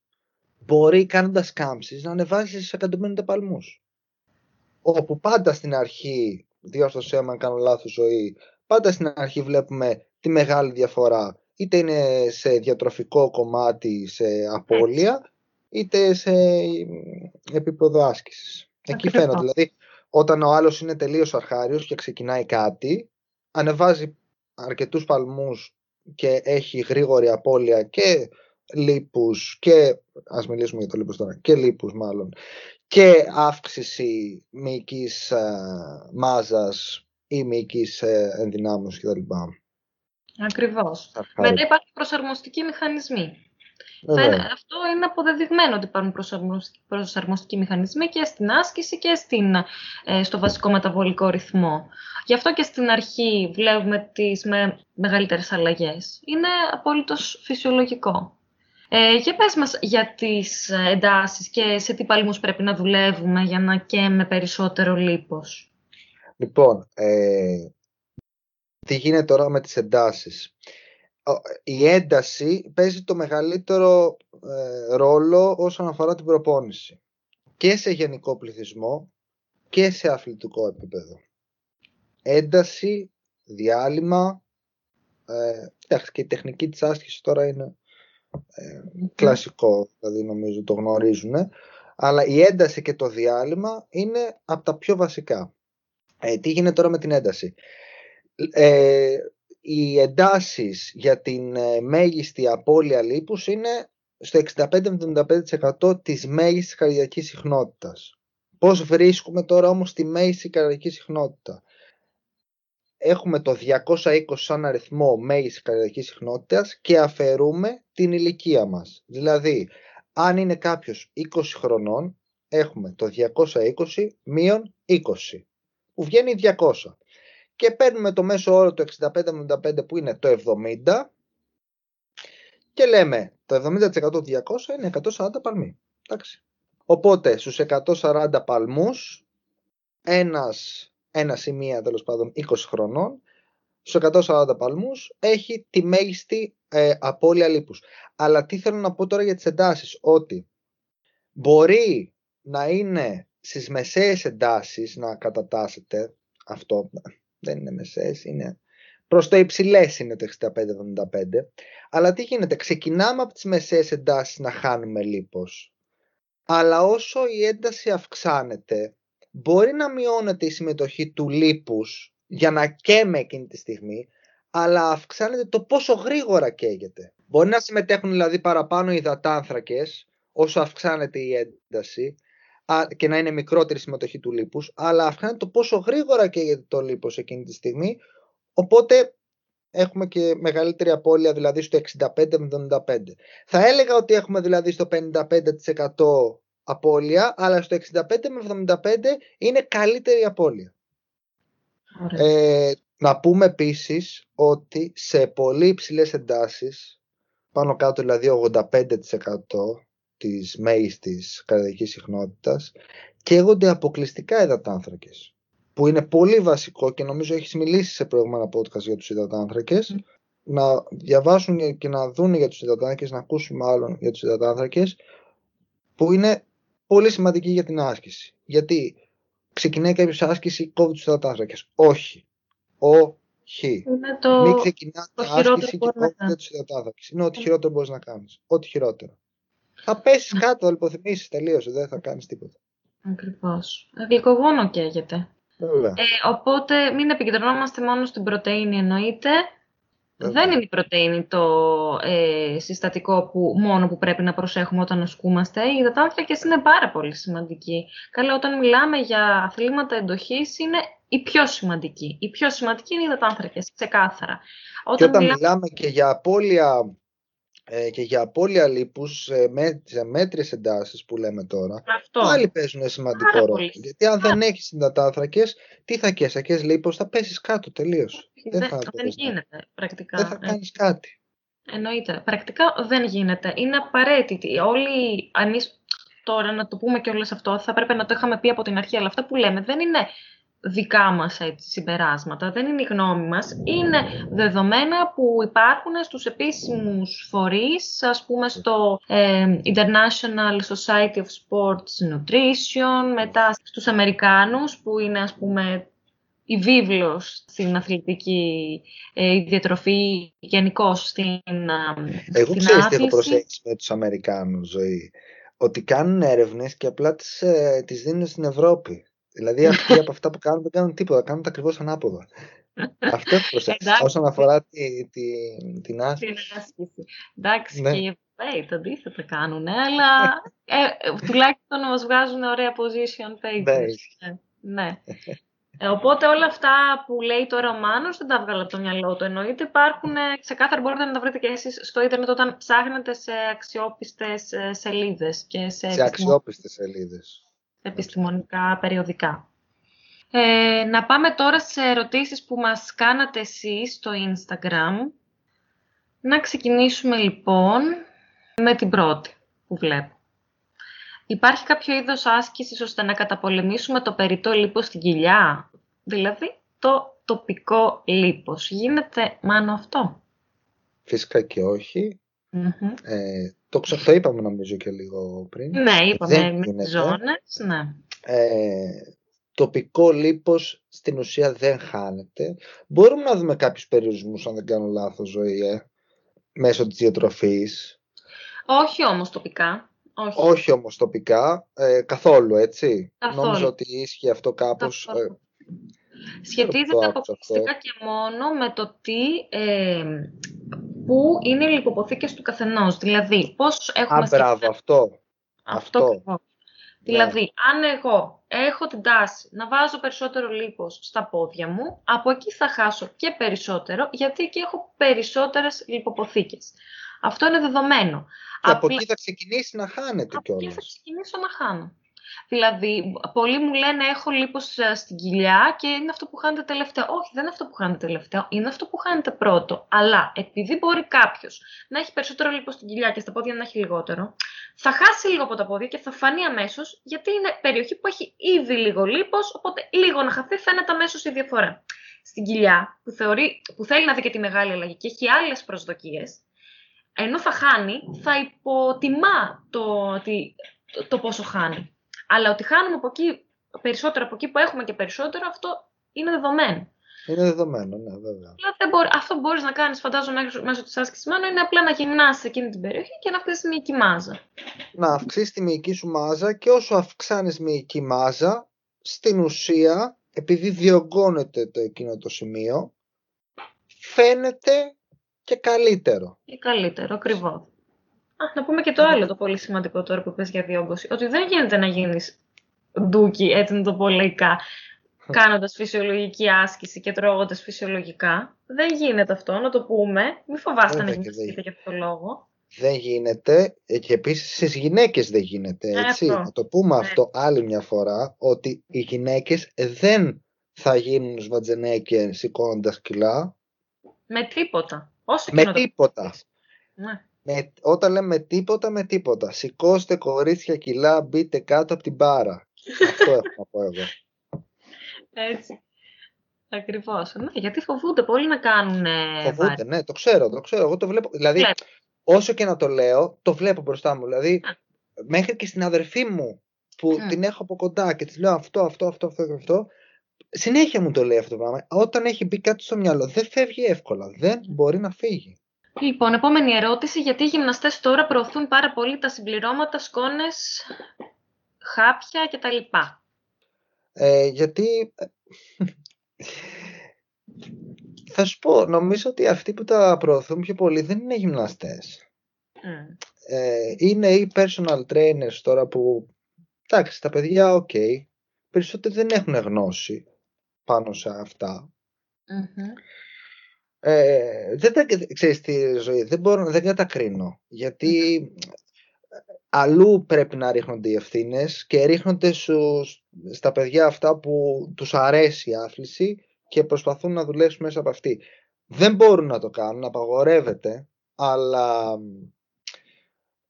μπορεί κάνοντας κάμψεις να ανεβάσεις σε 150 παλμούς. Όπου πάντα στην αρχή διόρθωσέ με αν κάνω λάθος ζωή, πάντα στην αρχή βλέπουμε τη μεγάλη διαφορά. Είτε είναι σε διατροφικό κομμάτι, σε απώλεια, είτε σε επίπεδο άσκησης. Εκεί φαίνεται. Δηλαδή, όταν ο άλλος είναι τελείως αρχάριος και ξεκινάει κάτι, ανεβάζει αρκετούς παλμούς και έχει γρήγορη απώλεια και λίπους και, ας μιλήσουμε για το λίπους τώρα, και λίπους μάλλον και αύξηση μυϊκής ε, μάζας ή μυϊκής ε, ενδυνάμωσης κτλ. Ακριβώς. Μετά υπάρχουν προσαρμοστικοί μηχανισμοί. αυτό είναι αποδεδειγμένο ότι υπάρχουν προσαρμοστικοί μηχανισμοί και στην άσκηση και στην, ε, στο βασικό μεταβολικό ρυθμό. Γι' αυτό και στην αρχή βλέπουμε τις με μεγαλύτερες αλλαγές. Είναι απόλυτος φυσιολογικό. Ε, για πες μας για τις ε, εντάσεις και σε τι παλμούς πρέπει να δουλεύουμε για να καίμε περισσότερο λίπος. Λοιπόν, ε, τι γίνεται τώρα με τις εντάσεις. Η ένταση παίζει το μεγαλύτερο ε, ρόλο όσον αφορά την προπόνηση. Και σε γενικό πληθυσμό και σε αθλητικό επίπεδο. Ένταση, διάλειμμα, ε, και η τεχνική της άσκησης τώρα είναι ε, κλασικό, δηλαδή νομίζω το γνωρίζουν. Αλλά η ένταση και το διάλειμμα είναι από τα πιο βασικά. Ε, τι γίνεται τώρα με την ένταση; Ε, οι εντάσεις για την ε, μέγιστη απώλεια λίπους είναι στο 65-75% της μέγιστης καρδιακής συχνότητας. Πώς βρίσκουμε τώρα όμως τη μέγιστη καρδιακή συχνότητα; Έχουμε το 220 σαν αριθμό μέγιστης καρδιακής συχνότητας και αφαιρούμε την ηλικία μας. Δηλαδή, αν είναι κάποιος 20 χρονών, έχουμε το 220 μείον 20, που βγαίνει 200. Και παίρνουμε το μέσο όρο του 65-75 που είναι το 70 και λέμε το 70% του 200 είναι 140 παλμοί. Εντάξει. Οπότε στους 140 παλμούς ένας ένα σημείο τέλος πάντων 20 χρονών, στους 140 παλμούς έχει τη μέγιστη ε, απώλεια λίπους. Αλλά τι θέλω να πω τώρα για τις εντάσεις, ότι μπορεί να είναι στις μεσαίες εντάσεις να κατατάσσεται αυτό, δεν είναι μεσαίες, είναι Προς το υψηλές είναι το 65-75. Αλλά τι γίνεται, ξεκινάμε από τις μεσαίες εντάσεις να χάνουμε λίπος. Αλλά όσο η ένταση αυξάνεται, μπορεί να μειώνεται η συμμετοχή του λίπους για να καίμε εκείνη τη στιγμή, αλλά αυξάνεται το πόσο γρήγορα καίγεται. Μπορεί να συμμετέχουν δηλαδή παραπάνω οι υδατάνθρακες όσο αυξάνεται η ένταση και να είναι μικρότερη η συμμετοχή του λίπους, αλλά αυξάνεται το πόσο γρήγορα καίγεται το λίπος εκείνη τη στιγμή, οπότε έχουμε και μεγαλύτερη απώλεια δηλαδή στο 65 75. Θα έλεγα ότι έχουμε δηλαδή στο 55% απώλεια, αλλά στο 65 με 75 είναι καλύτερη απώλεια. Ε, να πούμε επίσης ότι σε πολύ υψηλές εντάσεις, πάνω κάτω δηλαδή 85% της μέγιστης καρδιακής συχνότητας, καίγονται αποκλειστικά υδατάνθρακες που είναι πολύ βασικό και νομίζω έχεις μιλήσει σε προηγούμενα podcast για τους υδατάνθρακες, να διαβάσουν και να δουν για τους υδατάνθρακες, να ακούσουν μάλλον για τους υδατάνθρακες, που είναι πολύ σημαντική για την άσκηση. Γιατί ξεκινάει κάποιος άσκηση, κόβει τους υδατάνθρακες. Όχι. Όχι. Είναι το... Μην ξεκινάτε άσκηση και κόβετε τους υδατάνθρακες. Είναι ό,τι χειρότερο μπορείς να κάνεις. Ό,τι χειρότερο. Θα πέσεις κάτω, θα λιποθυμήσει τελείω. Δεν θα κάνεις τίποτα. Ακριβώς. Γλυκογόνο καίγεται. Ε, οπότε μην επικεντρωνόμαστε μόνο στην πρωτεΐνη εννοείται. Δεν είναι η πρωτεΐνη το ε, συστατικό που, μόνο που πρέπει να προσέχουμε όταν ασκούμαστε. Οι υδατάνθρακες είναι πάρα πολύ σημαντικοί. Καλά, όταν μιλάμε για αθλήματα εντοχής είναι η πιο σημαντική. Η πιο σημαντική είναι οι υδατάνθρακες, ξεκάθαρα. Όταν και όταν μιλάμε και για απώλεια ε, και για απώλεια λίπους σε, με, σε μέτρες εντάσεις που λέμε τώρα, Αυτό. πάλι παίζουν σημαντικό ρόλο. Γιατί αν δεν έχεις συντατάνθρακες, τι θα κες, θα κες λίπος, θα πέσεις κάτω τελείως. Δεν, δεν, θα δεν γίνεται πρακτικά. Δεν θα ε. κάνεις κάτι. Εννοείται. Πρακτικά δεν γίνεται. Είναι απαραίτητη. Όλοι, εμείς τώρα να το πούμε και όλες αυτό, θα πρέπει να το είχαμε πει από την αρχή, αλλά αυτά που λέμε δεν είναι δικά μας έτσι, συμπεράσματα, δεν είναι η γνώμη μας, είναι δεδομένα που υπάρχουν στους επίσημους φορείς, ας πούμε στο ε, International Society of Sports Nutrition, μετά στους Αμερικάνους που είναι ας πούμε η βίβλος στην αθλητική ε, διατροφή γενικώ στην ε, Εγώ ξέρω τι έχω προσέξει με τους Αμερικάνους ζωή, ότι κάνουν έρευνες και απλά τις, ε, τις δίνουν στην Ευρώπη. Δηλαδή *laughs* αυτοί από αυτά που κάνουν δεν κάνουν τίποτα, κάνουν τα ακριβώς ανάποδα. Αυτό έχει προσέξει όσον αφορά τη, τη, την άσκηση. Εντάξει, ναι. και οι Ευρωπαίοι το αντίθετο κάνουν, αλλά ε, τουλάχιστον μας βγάζουν ωραία position papers. Ναι. ναι. Ε, οπότε όλα αυτά που λέει τώρα ο Μάνος δεν τα βγάλω από το μυαλό του. Εννοείται υπάρχουν, ε, ξεκάθαρα μπορείτε να τα βρείτε και εσείς στο ίντερνετ όταν ψάχνετε σε αξιόπιστες ε, σελίδες. Και σε, σε αξιόπιστες σελίδες επιστημονικά περιοδικά. Ε, να πάμε τώρα σε ερωτήσεις που μας κάνατε εσείς στο Instagram. Να ξεκινήσουμε λοιπόν με την πρώτη που βλέπω. Υπάρχει κάποιο είδος άσκησης ώστε να καταπολεμήσουμε το περιττό λίπος στην κοιλιά, δηλαδή το τοπικό λίπος. Γίνεται μάνο αυτό; Φυσικά και όχι. Ε, το, το είπαμε νομίζω και λίγο πριν. Ναι, είπαμε με τις ζώνες. Ναι. Ε, τοπικό λίπος στην ουσία δεν χάνεται. Μπορούμε να δούμε κάποιους περιορισμούς, αν δεν κάνω λάθος, ζωή, ε, μέσω της διατροφής. Όχι όμως τοπικά. Όχι, Όχι όμως τοπικά, ε, καθόλου έτσι. Καθόλου. Νόμιζα ότι ίσχυε αυτό κάπως... Ε, Σχετίζεται αποκλειστικά και μόνο με το τι ε, πού είναι οι λιποποθήκες του καθενός. Δηλαδή, πώς έχουμε... Α, μπράβο, αυτό. Αυτό. αυτό. Δηλαδή, αν εγώ έχω την τάση να βάζω περισσότερο λίπος στα πόδια μου, από εκεί θα χάσω και περισσότερο, γιατί εκεί έχω περισσότερες λιποποθήκες. Αυτό είναι δεδομένο. Και από εκεί θα ξεκινήσει να χάνεται κιόλας. Από εκεί θα ξεκινήσω να χάνω. Δηλαδή, πολλοί μου λένε έχω λίπος ε, στην κοιλιά και είναι αυτό που χάνετε τελευταίο. Όχι, δεν είναι αυτό που χάνετε τελευταίο, είναι αυτό που χάνετε πρώτο. Αλλά επειδή μπορεί κάποιος να έχει περισσότερο λίπος στην κοιλιά και στα πόδια να έχει λιγότερο, θα χάσει λίγο από τα πόδια και θα φανεί αμέσως γιατί είναι περιοχή που έχει ήδη λίγο λίπος, οπότε λίγο να χαθεί φαίνεται αμέσως η διαφορά. Στην κοιλιά, που, θεωρεί, που θέλει να δει και τη μεγάλη αλλαγή και έχει άλλες προσδοκίες, ενώ θα χάνει, θα υποτιμά το, το, το πόσο χάνει. Αλλά ότι χάνουμε από εκεί περισσότερο από εκεί που έχουμε και περισσότερο, αυτό είναι δεδομένο. Είναι δεδομένο, ναι, βέβαια. δεν μπορεί, αυτό μπορείς να κάνεις, φαντάζομαι, μέσω της άσκησης μόνο είναι απλά να γυμνάσει εκείνη την περιοχή και να αυξήσεις τη μυϊκή μάζα. Να αυξήσεις τη μυϊκή σου μάζα και όσο αυξάνεις μυϊκή μάζα, στην ουσία, επειδή διωγγώνεται το εκείνο το σημείο, φαίνεται και καλύτερο. Και καλύτερο, ακριβώς. Να πούμε και το άλλο το πολύ σημαντικό τώρα που πες για διόγκωση. Ότι δεν γίνεται να γίνεις ντούκι, έτσι να το πω λαϊκά, κάνοντας φυσιολογική άσκηση και τρώγοντας φυσιολογικά. Δεν γίνεται αυτό, να το πούμε. Μην φοβάστε να γίνετε για αυτό το λόγο. Δεν γίνεται και επίσης στις γυναίκες δεν γίνεται, ε, έτσι. Να το πούμε ναι. αυτό άλλη μια φορά, ότι οι γυναίκες δεν θα γίνουν σβατζενέκε σηκώνοντας κιλά. Με τίποτα. Όσο με τίποτα. Ναι. Με, όταν λέμε τίποτα, με τίποτα. Σηκώστε κορίτσια κιλά, μπείτε κάτω από την μπάρα. Αυτό έχω να πω εγώ. Έτσι. Ακριβώς. Ναι, γιατί φοβούνται πολύ να κάνουν. Φοβούνται, ναι, το ξέρω, το ξέρω. Εγώ το βλέπω. Δηλαδή, όσο και να το λέω, το βλέπω μπροστά μου. Δηλαδή, μέχρι και στην αδερφή μου που την έχω από κοντά και της λέω αυτό, αυτό, αυτό, αυτό, αυτό, συνέχεια μου το λέει αυτό το πράγμα. Όταν έχει μπει κάτι στο μυαλό, δεν φεύγει εύκολα. Δεν μπορεί να φύγει. Λοιπόν, επόμενη ερώτηση. Γιατί οι γυμναστές τώρα προωθούν πάρα πολύ τα συμπληρώματα, σκόνες, χάπια κτλ. Ε, γιατί... Θα σου πω, νομίζω ότι αυτοί που τα προωθούν πιο πολύ δεν είναι γυμναστές. Ε, είναι οι personal trainers τώρα που, εντάξει, τα παιδιά, OK, okay, περισσότεροι δεν έχουν γνώση πάνω σε αυτα Ε, δεν τα, ξέρεις τη ζωή, δεν, μπορώ, δεν κατακρίνω, γιατί αλλού πρέπει να ρίχνονται οι ευθύνες και ρίχνονται στα παιδιά αυτά που τους αρέσει η άθληση και προσπαθούν να δουλέψουν μέσα από αυτή. Δεν μπορούν να το κάνουν, απαγορεύεται, αλλά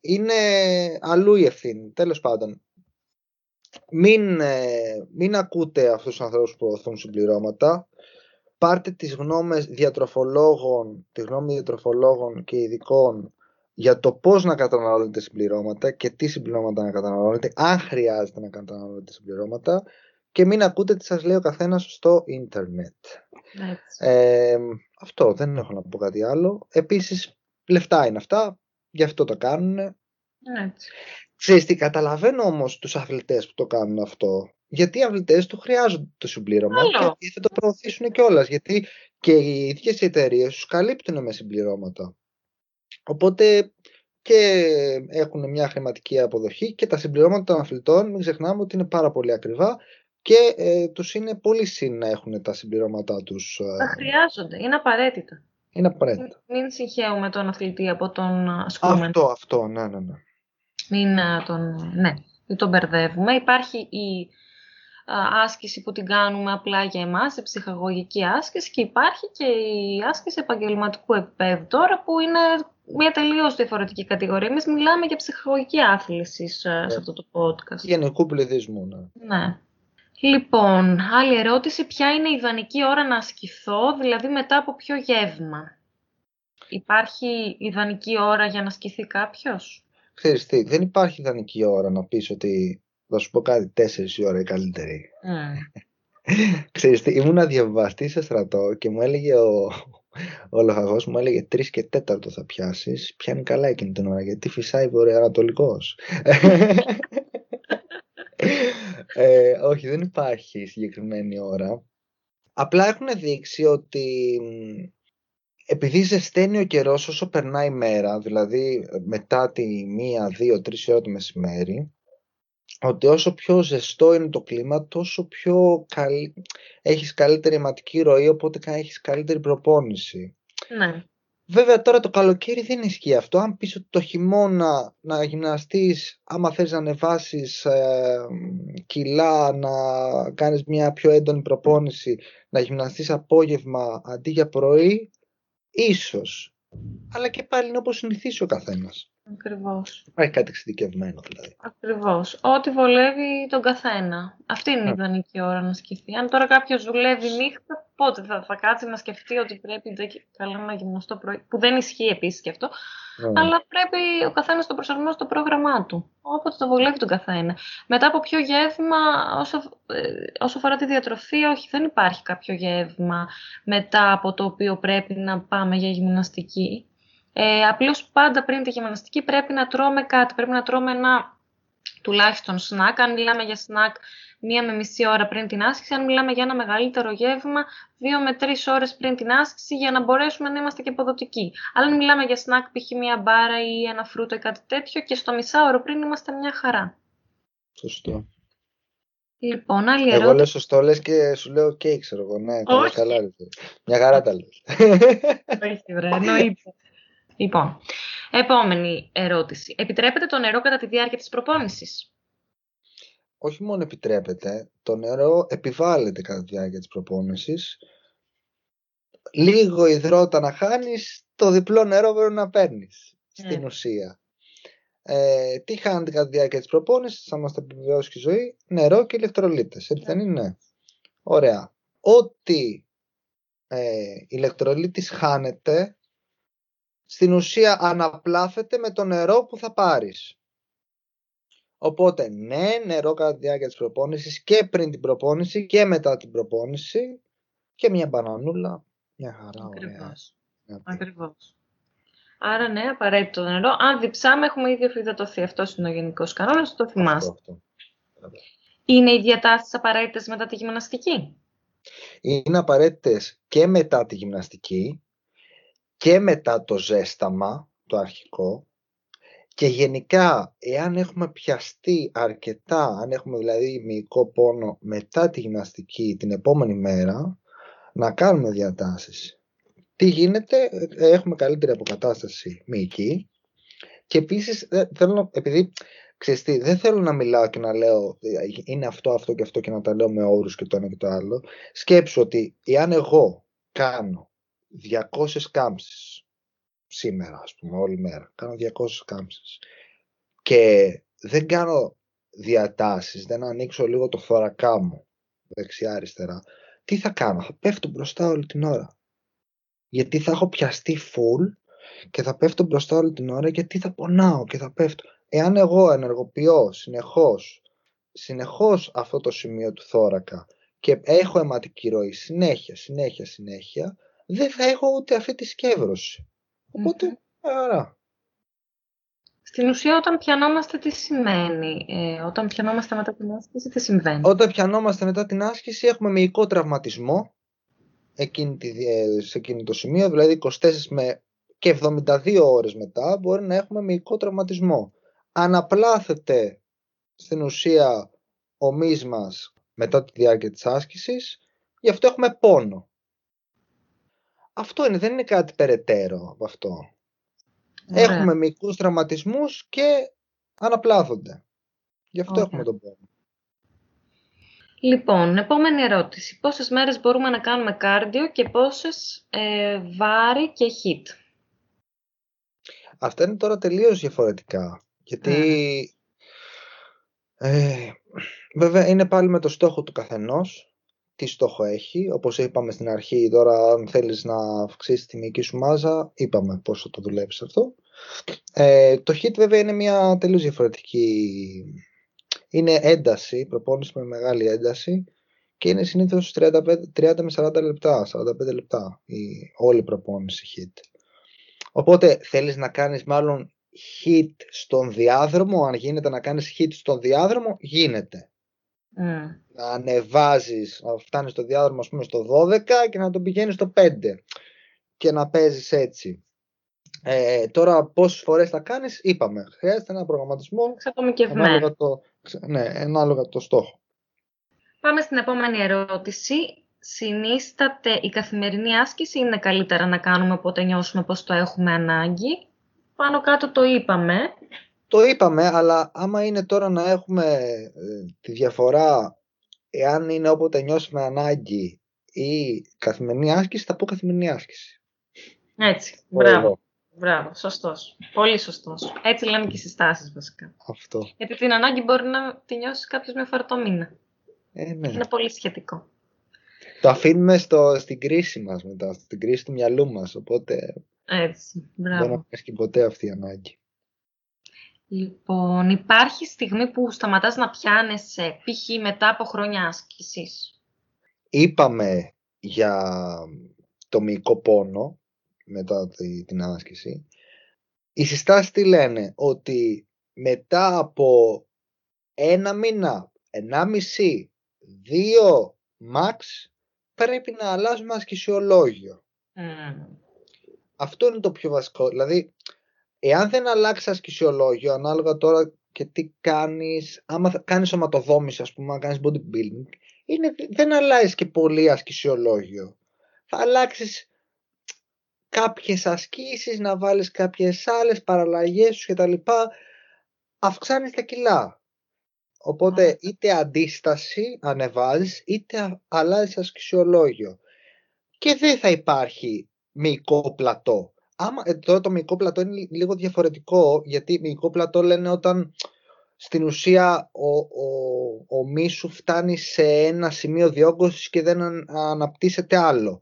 είναι αλλού η ευθύνη. Τέλος πάντων, μην, ε, μην ακούτε αυτούς τους ανθρώπους που προωθούν συμπληρώματα. Πάρτε τις γνώμες διατροφολόγων, τη γνώμη διατροφολόγων και ειδικών για το πώς να καταναλώνετε συμπληρώματα και τι συμπληρώματα να καταναλώνετε, αν χρειάζεται να καταναλώνετε συμπληρώματα και μην ακούτε τι σας λέει ο καθένας στο ίντερνετ. Ε, αυτό, δεν έχω να πω κάτι άλλο. Επίσης, λεφτά είναι αυτά, γι' αυτό το κάνουν. Έτσι. Ξέρεις τι, καταλαβαίνω όμως τους αθλητές που το κάνουν αυτό. Γιατί οι αθλητές του χρειάζονται το συμπλήρωμα και θα το προωθήσουν κιόλας. Γιατί και οι ίδιες εταιρείες τους καλύπτουν με συμπληρώματα. Οπότε και έχουν μια χρηματική αποδοχή και τα συμπληρώματα των αθλητών, μην ξεχνάμε ότι είναι πάρα πολύ ακριβά και ε, τους είναι πολύ συν να έχουν τα συμπληρώματά τους. Ε, τα χρειάζονται, είναι απαραίτητα. Είναι απαραίτητα. Μην, μην συγχαίουμε τον αθλητή από τον ασκούμενο. Αυτό, αυτό, ναι, ναι, ναι. Μην ε, τον, ναι, μην τον μπερδεύουμε. Υπάρχει η άσκηση που την κάνουμε απλά για εμάς, η ψυχαγωγική άσκηση και υπάρχει και η άσκηση επαγγελματικού επίπεδου τώρα που είναι μια τελείως διαφορετική κατηγορία. Εμείς μιλάμε για ψυχαγωγική άθληση σε ναι. αυτό το podcast. Γενικού πληθυσμού, ναι. ναι. Λοιπόν, άλλη ερώτηση. Ποια είναι η ιδανική ώρα να ασκηθώ, δηλαδή μετά από ποιο γεύμα; Υπάρχει ιδανική ώρα για να ασκηθεί κάποιος; Ξέρεις τι, δεν υπάρχει ιδανική ώρα να πεις ότι θα σου πω κάτι, τέσσερις η ώρα η καλύτερη. Mm. Ξέρεις τι, ήμουν διαβαστή σε στρατό και μου έλεγε ο, ο λοχαγός μου έλεγε τρεις και τέταρτο θα πιάσεις, πιάνει καλά εκείνη την ώρα γιατί φυσάει βορειοανατολικός. *laughs* ε, όχι, δεν υπάρχει συγκεκριμένη ώρα. Απλά έχουν δείξει ότι επειδή ζεσταίνει ο καιρός όσο περνάει η μέρα, δηλαδή μετά τη μία, δύο, τρεις ώρα το μεσημέρι, ότι όσο πιο ζεστό είναι το κλίμα, τόσο πιο καλ... έχεις καλύτερη αιματική ροή, οπότε έχεις καλύτερη προπόνηση. Ναι. Βέβαια τώρα το καλοκαίρι δεν ισχύει αυτό. Αν πεις ότι το χειμώνα να γυμναστείς, άμα θες να ανεβάσεις ε, κιλά, να κάνεις μια πιο έντονη προπόνηση, να γυμναστείς απόγευμα αντί για πρωί, ίσως. Αλλά και πάλι είναι όπως συνηθίσει ο καθένας. Ακριβώς. Υπάρχει κάτι εξειδικευμένο δηλαδή. Ακριβώς. Ό,τι βολεύει τον καθένα. Αυτή είναι η ναι. ιδανική ώρα να σκεφτεί. Αν τώρα κάποιος δουλεύει νύχτα, πότε θα, θα κάτσει να σκεφτεί ότι πρέπει καλά να γυμναστώ πρωί. Που δεν ισχύει επίσης και αυτό. Ναι. Αλλά πρέπει ο καθένας να το προσαρμόσει στο πρόγραμμά του. Όποτε το βολεύει τον καθένα. Μετά από ποιο γεύμα, όσο, ε, όσο αφορά τη διατροφή, όχι, δεν υπάρχει κάποιο γεύμα μετά από το οποίο πρέπει να πάμε για γυμναστική. Ε, απλώς πάντα πριν τη γυμναστική πρέπει να τρώμε κάτι, πρέπει να τρώμε ένα τουλάχιστον σνακ. Αν μιλάμε για σνακ μία με μισή ώρα πριν την άσκηση, αν μιλάμε για ένα μεγαλύτερο γεύμα, δύο με τρεις ώρες πριν την άσκηση, για να μπορέσουμε να είμαστε και αποδοτικοί. Αλλά αν μιλάμε για σνακ, π.χ. μία μπάρα ή ένα φρούτο ή κάτι τέτοιο, και στο μισάωρο πριν είμαστε μια χαρά. Σωστό. Λοιπόν, άλλη ερώτηση. Εγώ λέω σωστό, λες και σου λέω και ξέρω εγώ. Ναι, καλά, καλά. Μια χαρά τα λες. Όχι, βρε, εννοείται. Λοιπόν, επόμενη ερώτηση. Επιτρέπεται το νερό κατά τη διάρκεια της προπόνησης; Όχι μόνο επιτρέπεται, το νερό επιβάλλεται κατά τη διάρκεια της προπόνησης. Λίγο υδρότα να χάνεις, το διπλό νερό πρέπει να παίρνεις, στην ναι. ουσία. Ε, τι χάνεται κατά τη διάρκεια της προπόνησης, θα μας τα επιβεβαιώσει και η ζωή, νερό και ηλεκτρολίτες, έτσι δεν είναι; Ωραία. Ό,τι ε, ηλεκτρολίτης χάνεται, στην ουσία αναπλάθεται με το νερό που θα πάρεις. Οπότε ναι, νερό κατά τη διάρκεια της προπόνησης και πριν την προπόνηση και μετά την προπόνηση και μια μπανανούλα, μια χαρά Ακριβώς. ωραία. Ακριβώς. Άρα ναι, απαραίτητο νερό. Αν διψάμε έχουμε ήδη αφιδατωθεί. Αυτό είναι ο γενικός κανόνας, το θυμάστε. Αυτό, Είναι οι διατάσεις απαραίτητες μετά τη γυμναστική; Είναι απαραίτητες και μετά τη γυμναστική και μετά το ζέσταμα, το αρχικό, και γενικά, εάν έχουμε πιαστεί αρκετά, αν έχουμε δηλαδή μυϊκό πόνο μετά τη γυμναστική την επόμενη μέρα, να κάνουμε διατάσεις. Τι γίνεται, έχουμε καλύτερη αποκατάσταση μυϊκή και επίσης θέλω, επειδή ξέρεις δεν θέλω να μιλάω και να λέω είναι αυτό, αυτό και αυτό και να τα λέω με όρους και το ένα και το άλλο. Σκέψου ότι εάν εγώ κάνω 200 κάμψεις σήμερα, ας πούμε, όλη μέρα. Κάνω 200 κάμψεις. Και δεν κάνω διατάσεις, δεν ανοίξω λίγο το θωρακά μου, δεξιά-αριστερά. Τι θα κάνω, θα πέφτω μπροστά όλη την ώρα. Γιατί θα έχω πιαστεί full και θα πέφτω μπροστά όλη την ώρα γιατί θα πονάω και θα πέφτω. Εάν εγώ ενεργοποιώ συνεχώς, συνεχώς αυτό το σημείο του θώρακα και έχω αιματική ροή συνέχεια, συνέχεια, συνέχεια, δεν θα έχω ούτε αυτή τη σκεύρωση. Οπότε, άρα. Στην ουσία, όταν πιανόμαστε, τι σημαίνει; Ε, όταν πιανόμαστε μετά την άσκηση, τι συμβαίνει; Όταν πιανόμαστε μετά την άσκηση, έχουμε μυϊκό τραυματισμό εκείνη τη, ε, σε εκείνο το σημείο, δηλαδή 24 με και 72 ώρες μετά μπορεί να έχουμε μυϊκό τραυματισμό. Αναπλάθεται στην ουσία ο μυς μας μετά τη διάρκεια της άσκησης, γι' αυτό έχουμε πόνο. Αυτό είναι, δεν είναι κάτι περαιτέρω από αυτό. Έχουμε μικρούς τραυματισμούς και αναπλάθονται. Γι' αυτό έχουμε τον πόνο. Λοιπόν, επόμενη ερώτηση. Πόσες μέρες μπορούμε να κάνουμε κάρδιο και πόσες ε, βάρη και hit; Αυτά είναι τώρα τελείως διαφορετικά. Γιατί ε, βέβαια είναι πάλι με το στόχο του καθενός τι στόχο έχει. Όπως είπαμε στην αρχή, τώρα αν θέλεις να αυξήσεις τη μυϊκή σου μάζα, είπαμε πώς θα το δουλέψεις αυτό. Ε, το HIT βέβαια είναι μια τελείως διαφορετική... Είναι ένταση, προπόνηση με μεγάλη ένταση και είναι συνήθως 35, 30 με 40 λεπτά, 45 λεπτά η όλη προπόνηση HIT. Οπότε θέλεις να κάνεις μάλλον hit στον διάδρομο, αν γίνεται να κάνεις hit στον διάδρομο, γίνεται. Mm. Να ανεβάζεις, να φτάνεις στο διάδρομο ας πούμε στο 12 και να τον πηγαίνεις στο 5 και να παίζεις έτσι. Ε, τώρα πόσες φορές θα κάνεις, είπαμε, χρειάζεται ένα προγραμματισμό ανάλογα το, ναι, ανάλογα το στόχο. Πάμε στην επόμενη ερώτηση. Συνίσταται η καθημερινή άσκηση είναι καλύτερα να κάνουμε όποτε νιώσουμε πως το έχουμε ανάγκη; Πάνω κάτω το είπαμε. Το είπαμε, αλλά άμα είναι τώρα να έχουμε ε, τη διαφορά εάν είναι όποτε νιώσουμε ανάγκη ή καθημερινή άσκηση, θα πω καθημερινή άσκηση. Έτσι, μπράβο. Μπράβο, σωστός. Πολύ σωστός. Έτσι λένε και οι συστάσεις βασικά. Αυτό. Γιατί την ανάγκη μπορεί να τη νιώσει κάποιος μια φορά το μήνα. Ε, ναι. Είναι πολύ σχετικό. Το αφήνουμε στο, στην κρίση μας μετά, στην κρίση του μυαλού μας, οπότε Έτσι, μπράβο. δεν έχει ποτέ αυτή η ανάγκη. Λοιπόν, υπάρχει στιγμή που σταματάς να πιάνεσαι, π.χ. μετά από χρόνια άσκησης. Είπαμε για το μυϊκό πόνο μετά την άσκηση. Οι συστάσεις τι λένε, ότι μετά από ένα μήνα, ενάμιση, δύο max, πρέπει να αλλάζουμε ασκησιολόγιο. Αυτό είναι το πιο βασικό. Δηλαδή, εάν δεν αλλάξεις ασκησιολόγιο, ανάλογα τώρα και τι κάνεις, άμα κάνεις σωματοδόμηση, ας πούμε, αν κάνεις bodybuilding, είναι, δεν αλλάζει και πολύ ασκησιολόγιο. Θα αλλάξεις κάποιες ασκήσεις, να βάλεις κάποιες άλλες παραλλαγές σου κτλ. Αυξάνεις τα κιλά. Οπότε είτε αντίσταση ανεβάζεις, είτε αλλάζεις ασκησιολόγιο. Και δεν θα υπάρχει μυϊκό πλατό. Άμα, ε, τώρα το μυϊκό πλατό είναι λίγο διαφορετικό, γιατί μυϊκό πλατό λένε όταν στην ουσία ο, ο, ο μη σου φτάνει σε ένα σημείο διόγκωσης και δεν αναπτύσσεται άλλο.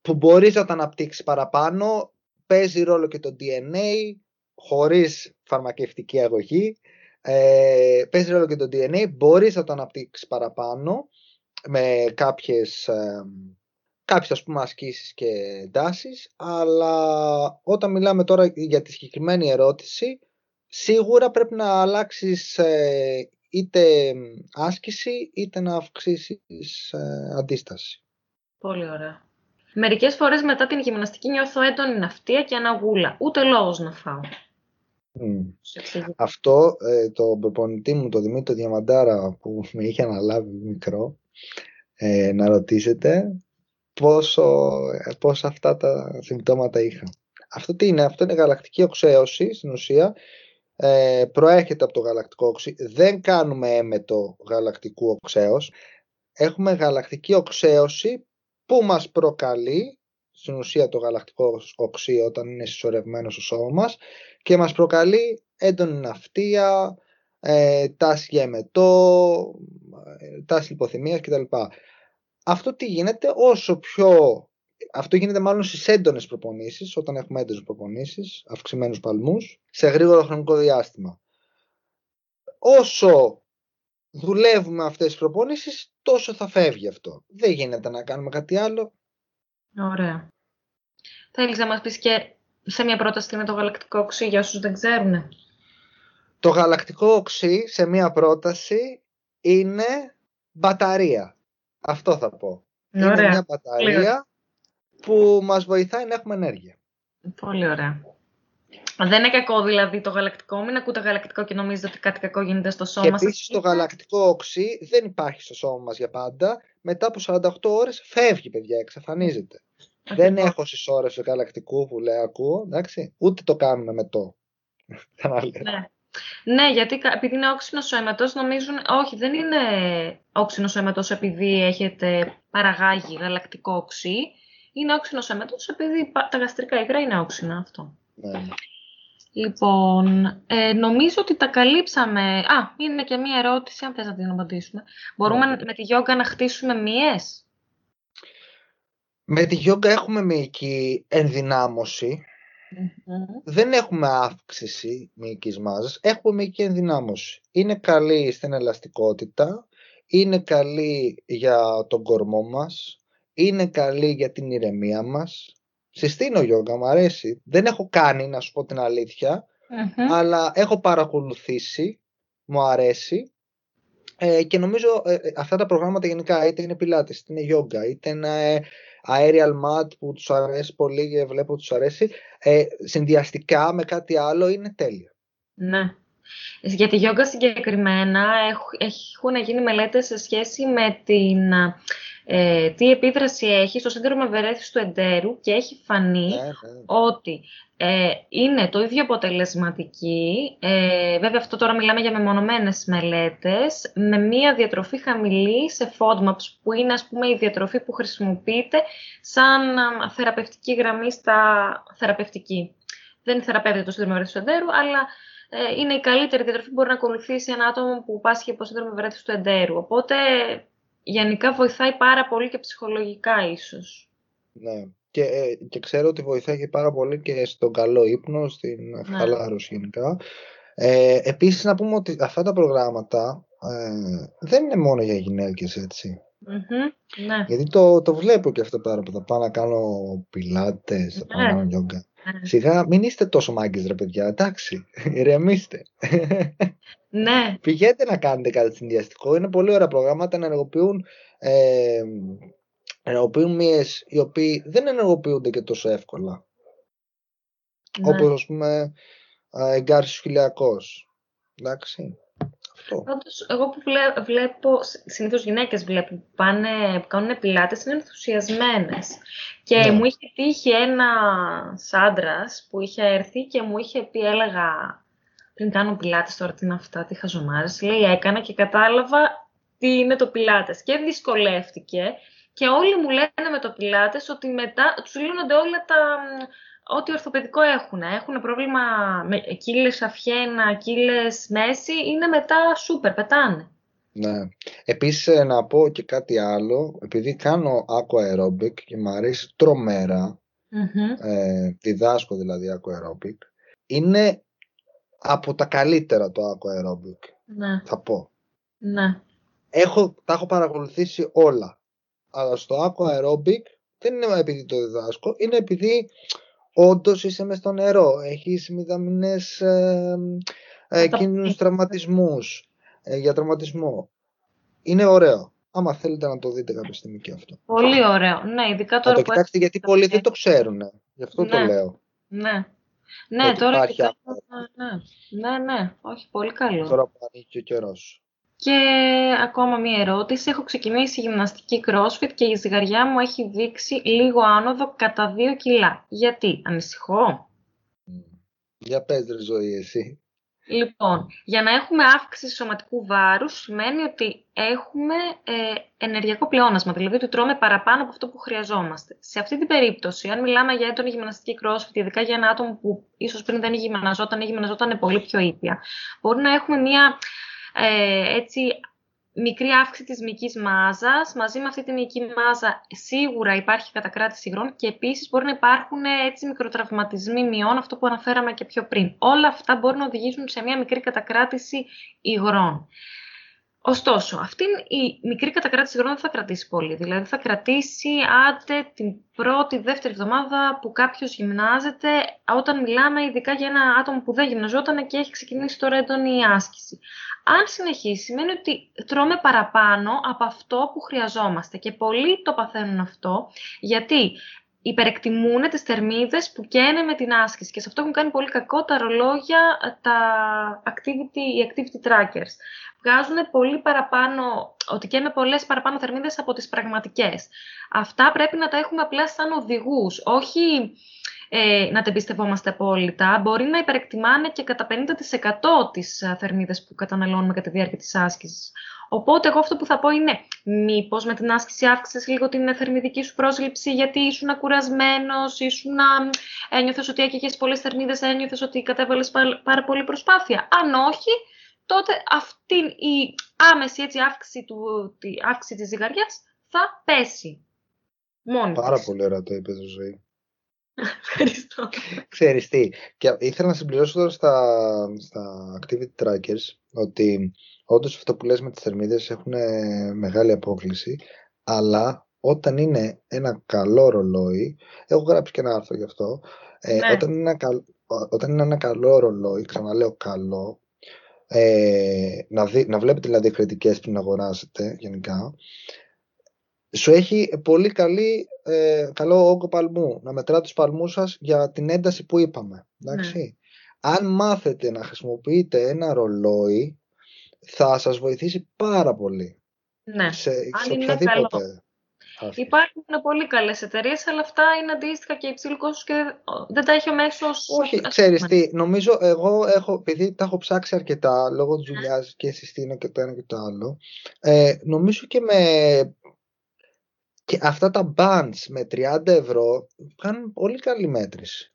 Που μπορείς να το αναπτύξεις παραπάνω, παίζει ρόλο και το DNA, χωρίς φαρμακευτική αγωγή, ε, παίζει ρόλο και το DNA, μπορείς να το αναπτύξεις παραπάνω με κάποιες, ε, κάποιες ας πούμε ασκήσεις και εντάσεις, αλλά όταν μιλάμε τώρα για τη συγκεκριμένη ερώτηση, σίγουρα πρέπει να αλλάξεις ε, είτε άσκηση είτε να αυξήσεις ε, αντίσταση. Πολύ ωραία. Μερικές φορές μετά την γυμναστική νιώθω έντονη ναυτία και αναγούλα. Ούτε λόγος να φάω. Αυτό ε, το προπονητή μου, το Δημήτρη Διαμαντάρα που με είχε αναλάβει μικρό, ε, να ρωτήσετε πόσο, πόσο αυτά τα συμπτώματα είχα. Αυτό τι είναι, αυτό είναι γαλακτική οξέωση στην ουσία ε, προέρχεται από το γαλακτικό οξύ. Δεν κάνουμε έμετο γαλακτικού οξέως. Έχουμε γαλακτική οξέωση που μας προκαλεί στην ουσία το γαλακτικό οξύ όταν είναι συσσωρευμένο στο σώμα μας και μας προκαλεί έντονη ναυτία, ε, τάση για εμετό, ε, τάση λιποθυμίας κτλ. Αυτό τι γίνεται όσο πιο αυτό γίνεται μάλλον στις έντονες προπονήσεις, όταν έχουμε έντονες προπονήσεις, αυξημένους παλμούς, σε γρήγορο χρονικό διάστημα. Όσο δουλεύουμε αυτές τις προπονήσεις, τόσο θα φεύγει αυτό. Δεν γίνεται να κάνουμε κάτι άλλο. Ωραία. Θέλεις να μας πεις και σε μια πρόταση τι είναι το γαλακτικό οξύ για όσους δεν ξέρουν. Το γαλακτικό οξύ σε μια πρόταση είναι μπαταρία. Αυτό θα πω. Ωραία. Είναι μια μπαταρία που μας βοηθάει να έχουμε ενέργεια. Πολύ ωραία. Δεν είναι κακό δηλαδή το γαλακτικό. Μην ακούτε γαλακτικό και νομίζετε ότι κάτι κακό γίνεται στο σώμα σας. Και επίσης το γαλακτικό οξύ δεν υπάρχει στο σώμα μας για πάντα. Μετά από 48 ώρες φεύγει παιδιά, εξαφανίζεται. Δεν έχω στις ώρες του γαλακτικού που λέει ακούω, εντάξει. Ούτε το κάνουμε με το. *laughs* ναι. Ναι, γιατί επειδή είναι όξινος ο αίματος, νομίζουν. Όχι, δεν είναι όξινος ο αίματος επειδή έχετε παραγάγει γαλακτικό οξύ είναι όξινος έμετο, επειδή τα γαστρικά υγρά είναι όξινα αυτό. Ναι. Λοιπόν, ε, νομίζω ότι τα καλύψαμε. Α, είναι και μία ερώτηση, αν θες να την απαντήσουμε. Μπορούμε ναι. με τη γιόγκα να χτίσουμε μυές; Με τη γιόγκα έχουμε μυϊκή Δεν έχουμε αύξηση μυϊκής μάζας, έχουμε μυϊκή ενδυνάμωση. Είναι καλή στην ελαστικότητα, είναι καλή για τον κορμό μας, είναι καλή για την ηρεμία μας. Συστήνω γιόγκα, μου αρέσει. Δεν έχω κάνει, να σου πω την αληθεια αλλά έχω παρακολουθήσει, μου αρέσει. Ε, και νομίζω ε, ε, αυτά τα προγράμματα γενικά, είτε είναι πιλάτες, είτε είναι γιόγκα, είτε είναι aerial mat που τους αρέσει πολύ και βλέπω τους αρέσει, ε, συνδυαστικά με κάτι άλλο είναι τέλεια. Ναι. Για τη γιόγκα συγκεκριμένα έχουν γίνει μελέτες σε σχέση με την ε, τι επίδραση έχει στο σύνδρομο ευερέθησης του εντέρου και έχει φανεί ναι, ναι. ότι ε, είναι το ίδιο αποτελεσματική, ε, βέβαια αυτό τώρα μιλάμε για μεμονωμένες μελέτες, με μία διατροφή χαμηλή σε FODMAPs, που είναι ας πούμε η διατροφή που χρησιμοποιείται σαν θεραπευτική γραμμή στα θεραπευτική. δεν θεραπεύεται το σύνδρομο ευρέθου του εντέρου, αλλά ε, είναι η καλύτερη διατροφή που μπορεί να ακολουθήσει ένα άτομο που πάσχει από σύνδρομο ευρέθου του εντέρου. Οπότε γενικά βοηθάει πάρα πολύ και ψυχολογικά ίσως. Ναι. Και, ε, και ξέρω ότι βοηθάει και πάρα πολύ και στον καλό ύπνο, στην ναι. χαλάρωση γενικά. Ε, επίσης να πούμε ότι αυτά τα προγράμματα ε, δεν είναι μόνο για γυναίκες έτσι. ναι. Γιατί το, το βλέπω και αυτό πάρα πολύ. Θα πάω να κάνω πιλάτες, θα πάω να κάνω γιόγκα. Ναι. Σιγά μην είστε τόσο μάγκες ρε παιδιά, εντάξει, ηρεμήστε. Ναι. Πηγαίνετε να κάνετε κάτι συνδυαστικό, είναι πολύ ωραία προγράμματα να ενεργοποιούν ε, ενεργοποιούν μύες οι οποίοι δεν ενεργοποιούνται και τόσο εύκολα. Ναι. Όπως ας πούμε εγκάρσιος χιλιακός. Εντάξει. Αυτό. Πάντως, εγώ που βλέπω, συνήθως γυναίκες βλέπω που, πάνε, που κάνουν πιλάτες είναι ενθουσιασμένες. Και ναι. μου είχε τύχει ένας άντρας που είχε έρθει και μου είχε πει, έλεγα, πριν κάνω πιλάτες τώρα τι είναι αυτά, τι χαζομάρες. Λέει, έκανα και κατάλαβα τι είναι το πιλάτες. Και δυσκολεύτηκε. Και όλοι μου λένε με το πιλάτες ότι μετά τους λύνονται όλα τα ό,τι ορθοπαιδικό έχουν. Έχουν πρόβλημα με κύλες αφιένα, κύλες μέση, είναι μετά σούπερ, πετάνε. Ναι. Επίσης ε, να πω και κάτι άλλο, επειδή κάνω aqua aerobic και μου αρέσει τρομέρα, ε, διδάσκω δηλαδή aqua aerobic, είναι από τα καλύτερα το aqua aerobic, ναι. θα πω. Ναι. Έχω, τα έχω παρακολουθήσει όλα. Αλλά στο aqua aerobic δεν είναι επειδή το διδάσκω, είναι επειδή όντως είσαι μες στο νερό, έχεις μηδαμινές ε, ε, κίνδυνους τραυματισμούς, ε, για τραυματισμό. Είναι ωραίο. Άμα θέλετε να το δείτε κάποια στιγμή και αυτό. Πολύ ωραίο. Ναι, ειδικά τώρα. Να το κοιτάξτε γιατί πολλοί δεν το ξέρουν. Γι' αυτό ναι. το λέω. Ναι. Ναι, τώρα κοιτάξτε. Ναι, ναι, ναι. Όχι, πολύ καλό. Τώρα που ανοίγει ο καιρός. Και ακόμα μία ερώτηση. Έχω ξεκινήσει γυμναστική CrossFit και η ζυγαριά μου έχει δείξει λίγο άνοδο κατά 2 κιλά. Γιατί, ανησυχώ; Για πες ρε ζωή εσύ. Λοιπόν, για να έχουμε αύξηση σωματικού βάρους σημαίνει ότι έχουμε ε, ενεργειακό πλεόνασμα, δηλαδή ότι τρώμε παραπάνω από αυτό που χρειαζόμαστε. Σε αυτή την περίπτωση, αν μιλάμε για έντονη γυμναστική CrossFit, ειδικά για ένα άτομο που ίσως πριν δεν γυμναζόταν ή γυμναζόταν πολύ πιο ήπια, μπορεί να έχουμε μια ε, έτσι, μικρή αύξηση της μυϊκής μάζας. Μαζί με αυτή τη μυϊκή μάζα σίγουρα υπάρχει κατακράτηση υγρών και επίσης μπορεί να υπάρχουν έτσι μικροτραυματισμοί μειών, αυτό που αναφέραμε και πιο πριν. Όλα αυτά μπορεί να οδηγήσουν σε μια μικρή κατακράτηση υγρών. Ωστόσο, αυτή η μικρή κατακράτηση υγρών δεν θα κρατήσει πολύ. Δηλαδή θα κρατήσει άντε την πρώτη, δεύτερη εβδομάδα που κάποιος γυμνάζεται, όταν μιλάμε ειδικά για ένα άτομο που δεν γυμναζόταν και έχει ξεκινήσει τώρα έντονη άσκηση. Αν συνεχίσει, σημαίνει ότι τρώμε παραπάνω από αυτό που χρειαζόμαστε και πολλοί το παθαίνουν αυτό, γιατί υπερεκτιμούν τις θερμίδες που καίνε με την άσκηση και σε αυτό έχουν κάνει πολύ κακό τα ρολόγια, τα activity, οι activity trackers. Βγάζουν πολύ παραπάνω, ότι καίνε πολλές παραπάνω θερμίδες από τις πραγματικές. Αυτά πρέπει να τα έχουμε απλά σαν οδηγούς, όχι ε, να τα εμπιστευόμαστε απόλυτα. Μπορεί να υπερεκτιμάνε και κατά 50% τις θερμίδες που καταναλώνουμε κατά τη διάρκεια της άσκησης. Οπότε εγώ αυτό που θα πω είναι μήπως με την άσκηση αύξησες λίγο την θερμιδική σου πρόσληψη γιατί ήσουν κουρασμένος, ήσουν, ένιωθες ότι έκαιγες πολλές θερμίδες, ένιωθες ότι κατέβαλες πάρα πολύ προσπάθεια. Αν όχι, τότε αυτή η άμεση έτσι, αύξηση, του, τη, αύξηση της ζυγαριάς θα πέσει. Μόνη Πάρα πολύ ωραία το είπες, Ζωή. Ευχαριστώ. Ξέρεις τι, και ήθελα να συμπληρώσω τώρα στα, στα activity trackers ότι όντως αυτό που λες με τις θερμίδες έχουν μεγάλη απόκληση, αλλά όταν είναι ένα καλό ρολόι, έχω γράψει και ένα άρθρο γι' αυτό, ε, ναι. όταν, είναι ένα, όταν είναι ένα καλό ρολόι, ξαναλέω καλό, ε, να, δει, να βλέπετε δηλαδή κριτικές πριν αγοράσετε γενικά, σου έχει πολύ καλή, ε, καλό όγκο παλμού. Να μετρά τους παλμούς σας για την ένταση που είπαμε. Εντάξει. Ναι. Αν μάθετε να χρησιμοποιείτε ένα ρολόι, θα σας βοηθήσει πάρα πολύ. Ναι. Σε, σε οποιαδήποτε. Υπάρχουν πολύ καλές εταιρείες, αλλά αυτά είναι αντίστοιχα και υψηλού κόστους και δεν τα έχει ο μέσος. Όχι, ξέρεις τι, νομίζω εγώ έχω, επειδή τα έχω ψάξει αρκετά λόγω της ναι. δουλειάς και συστήνω και το ένα και το άλλο, ε, νομίζω και με και αυτά τα bands με 30 ευρώ κάνουν πολύ καλή μέτρηση.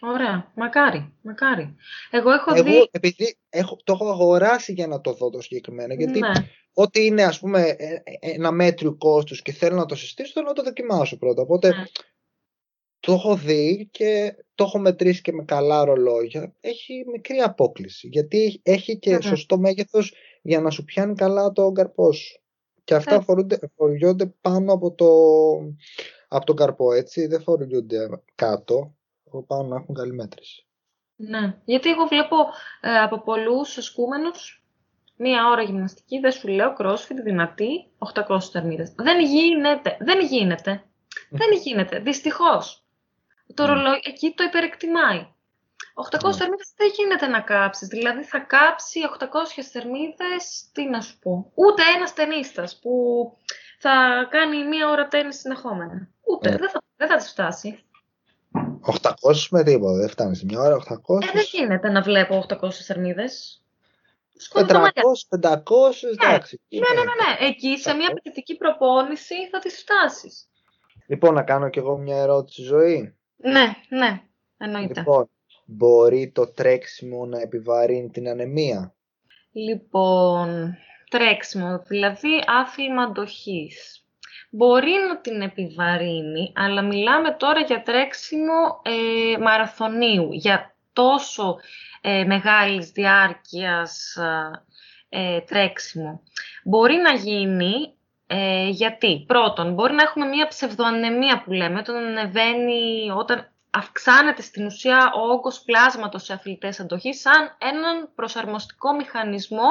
Ωραία. Μακάρι. Μακάρι. Εγώ έχω Εγώ, δει... επειδή έχω, το έχω αγοράσει για να το δω το συγκεκριμένο, γιατί ναι. ό,τι είναι ας πούμε ε, ε, ένα μέτριο κόστος και θέλω να το συστήσω, θέλω να το δοκιμάσω πρώτα. Οπότε ναι. το έχω δει και το έχω μετρήσει και με καλά ρολόγια. Έχει μικρή απόκληση, γιατί έχει και ναι. σωστό μέγεθος για να σου πιάνει καλά το καρπός σου. Και αυτά φοριούνται πάνω από, το, από τον καρπό, έτσι. Δεν φοριούνται κάτω. Από πάνω να έχουν καλή μέτρηση. Ναι, γιατί εγώ βλέπω ε, από πολλούς ασκούμενους μία ώρα γυμναστική, δεν σου λέω, crossfit, δυνατή, 800 θερμίδες. Δεν γίνεται, δεν γίνεται, δεν γίνεται, δυστυχώς. Το ρολόι εκεί το υπερεκτιμάει. 800 ναι. θερμίδες δεν γίνεται να κάψεις. Δηλαδή θα κάψει 800 θερμίδες, τι να σου πω. Ούτε ένας ταινίστας που θα κάνει μία ώρα τέννις συνεχόμενα. Ούτε, ναι. δεν, θα, δεν θα φτάσει. 800 με τίποτα, δεν φτάνει σε μια ώρα, 800. Ε, δεν γίνεται να βλέπω 800 θερμίδες. 400, 500, εντάξει. Ναι, ναι, ναι, ναι. Εκεί σε μια απαιτητική προπόνηση θα τις φτάσεις. Λοιπόν, να κάνω κι εγώ μια ερώτηση ζωή. Ναι, ναι, εννοείται. Λοιπόν, μπορεί το τρέξιμο να επιβαρύνει την ανεμία; Λοιπόν, τρέξιμο, δηλαδή άθλημα αντοχής. Μπορεί να την επιβαρύνει, αλλά μιλάμε τώρα για τρέξιμο ε, μαραθωνίου, για τόσο ε, μεγάλης διάρκειας ε, τρέξιμο. Μπορεί να γίνει ε, γιατί, πρώτον, μπορεί να έχουμε μία ψευδοανεμία που λέμε, όταν ανεβαίνει, όταν αυξάνεται στην ουσία ο όγκος πλάσματος σε αθλητές αντοχής σαν έναν προσαρμοστικό μηχανισμό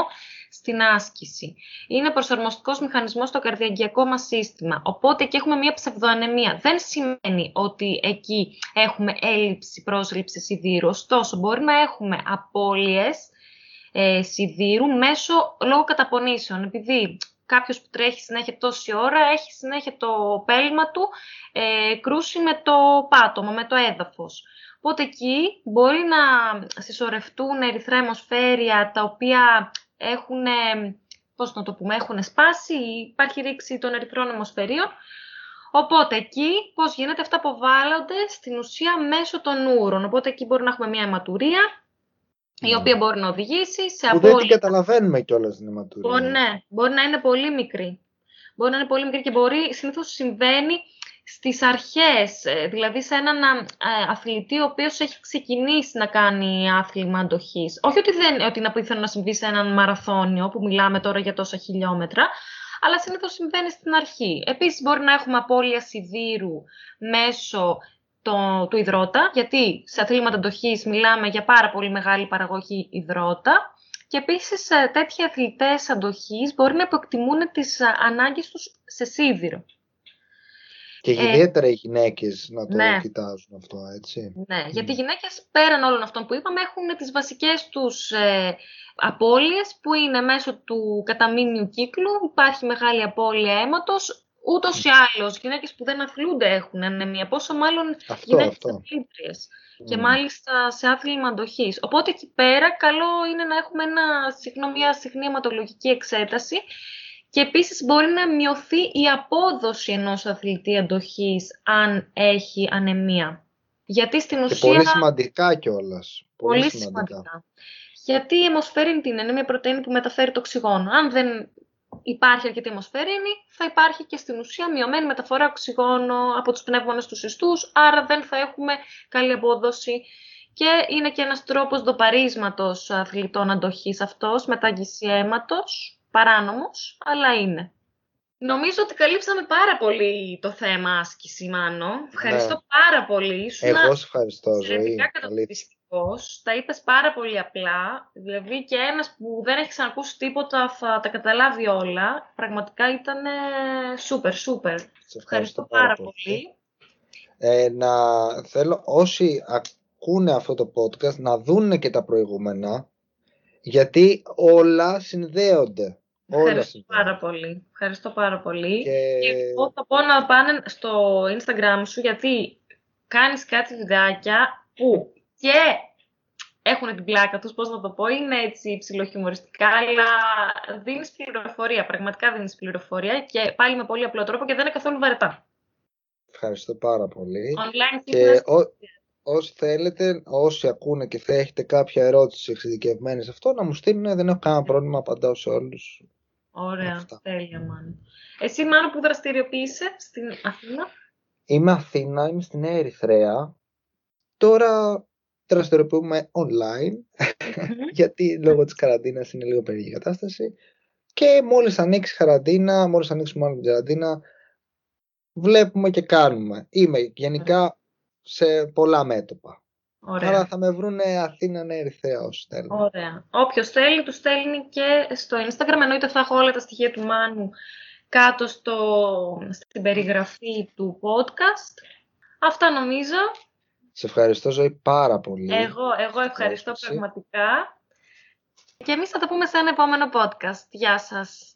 στην άσκηση. Είναι προσαρμοστικός μηχανισμός στο καρδιαγγειακό μας σύστημα. Οπότε εκεί έχουμε μια ψευδοανεμία. Δεν σημαίνει ότι εκεί έχουμε έλλειψη πρόσληψης σιδήρου. Ωστόσο, μπορεί να έχουμε απώλειες ε, σιδήρου μέσω λόγω καταπονήσεων. Επειδή κάποιος που τρέχει συνέχεια τόση ώρα έχει συνέχεια το πέλμα του ε, κρούσει με το πάτωμα, με το έδαφος. Οπότε εκεί μπορεί να συσσωρευτούν ερυθρά αιμοσφαίρια τα οποία έχουν, πώς να το πούμε, έχουν σπάσει, υπάρχει ρήξη των ερυθρών αιμοσφαιρίων. Οπότε εκεί πώς γίνεται, αυτά αποβάλλονται στην ουσία μέσω των ούρων. Οπότε εκεί μπορεί να έχουμε μια αιματουρία, η ναι. οποία μπορεί να οδηγήσει σε απόλυτα... Δεν την καταλαβαίνουμε κιόλας την αιματουρία. Μπορεί, ναι, μπορεί να είναι πολύ μικρή. Μπορεί να είναι πολύ μικρή και μπορεί, συνήθως συμβαίνει στις αρχές, ε, δηλαδή σε έναν ε, αθλητή ο οποίος έχει ξεκινήσει να κάνει άθλημα αντοχής. Όχι ότι, δεν, ότι είναι απίθανο να συμβεί σε έναν μαραθώνιο, που μιλάμε τώρα για τόσα χιλιόμετρα, αλλά συνήθως συμβαίνει στην αρχή. Επίσης μπορεί να έχουμε απώλεια σιδήρου μέσω το, του υδρότα, γιατί σε αθλήματα αντοχής μιλάμε για πάρα πολύ μεγάλη παραγωγή υδρότα. Και επίσης ε, τέτοιοι αθλητές αντοχής μπορεί να υποκτιμούν τις ανάγκες τους σε σίδηρο. Και ε, ιδιαίτερα οι γυναίκες να το ναι. κοιτάζουν αυτό, έτσι. Ναι, γιατί οι γυναίκες πέραν όλων αυτών που είπαμε έχουν τις βασικές τους ε, απώλειες που είναι μέσω του καταμήνιου κύκλου, υπάρχει μεγάλη απώλεια αίματος, ούτως ή άλλως γυναίκες που δεν αθλούνται έχουν ανεμία, πόσο μάλλον αυτό, γυναίκες αθλήτριες. Και μάλιστα σε άθλημα αντοχής. Οπότε εκεί πέρα καλό είναι να έχουμε ένα, μια συχνή αιματολογική εξέταση και επίσης μπορεί να μειωθεί η απόδοση ενός αθλητή αντοχής αν έχει ανεμία. Γιατί στην ουσία... πολύ σημαντικά κιόλας. Πολύ, πολύ σημαντικά. Γιατί η αιμοσφαιρίνη την είναι μια πρωτεΐνη που μεταφέρει το οξυγόνο. Αν δεν υπάρχει αρκετή αιμοσφαιρίνη, θα υπάρχει και στην ουσία μειωμένη μεταφορά οξυγόνο από τους πνεύμονες του ιστούς, άρα δεν θα έχουμε καλή απόδοση. Και είναι και ένας τρόπος δοπαρίσματος αθλητών αντοχής αυτός, μετάγγιση αίματος, παράνομος, αλλά είναι. Νομίζω ότι καλύψαμε πάρα πολύ το θέμα άσκηση, Μάνο. Ευχαριστώ ναι. πάρα πολύ. Εγώ σε ευχαριστώ, Ζωή. Τα είπες πάρα πολύ απλά. Δηλαδή και ένας που δεν έχει ξανακούσει τίποτα θα τα καταλάβει όλα. Πραγματικά ήταν σούπερ, σούπερ. Σε ευχαριστώ, πάρα, πολύ. Ε, να θέλω όσοι ακούνε αυτό το podcast να δούνε και τα προηγούμενα γιατί όλα συνδέονται. Ευχαριστώ πάρα πολύ. Ευχαριστώ πάρα πολύ. Και... εγώ θα πω να πάνε στο Instagram σου γιατί κάνεις κάτι βιντεάκια που και έχουν την πλάκα τους, πώς να το πω, είναι έτσι ψιλοχιουμοριστικά, αλλά δίνεις πληροφορία, πραγματικά δίνεις πληροφορία και πάλι με πολύ απλό τρόπο και δεν είναι καθόλου βαρετά. Ευχαριστώ πάρα πολύ. Online και ο... όσοι θέλετε, όσοι ακούνε και θα έχετε κάποια ερώτηση εξειδικευμένη σε αυτό, να μου στείλουν. Δεν έχω κανένα πρόβλημα, απαντάω σε όλους. Ωραία, Αυτά. τέλεια, Μάνο. Εσύ, Μάνο, που δραστηριοποιείσαι στην Αθήνα; Είμαι Αθήνα, είμαι στην Ερυθρέα. Τώρα δραστηριοποιούμε online, γιατί λόγω της καραντίνας είναι λίγο περίεργη κατάσταση. Και μόλις ανοίξει καραντίνα, μόλις ανοίξουμε άλλη την καραντίνα, βλέπουμε και κάνουμε. Είμαι γενικά σε πολλά μέτωπα. Ωραία. Άρα θα με βρουν Αθήνα Ερυθρέα όσοι θέλουν. Ωραία. Όποιος θέλει, τους στέλνει και στο Instagram. Εννοείται θα έχω όλα τα στοιχεία του Μάνου κάτω στο, στην περιγραφή του podcast. Αυτά νομίζω. Σε ευχαριστώ Ζωή πάρα πολύ. Εγώ, εγώ ευχαριστώ πραγματικά. Και εμείς θα τα πούμε σε ένα επόμενο podcast. Γεια σας.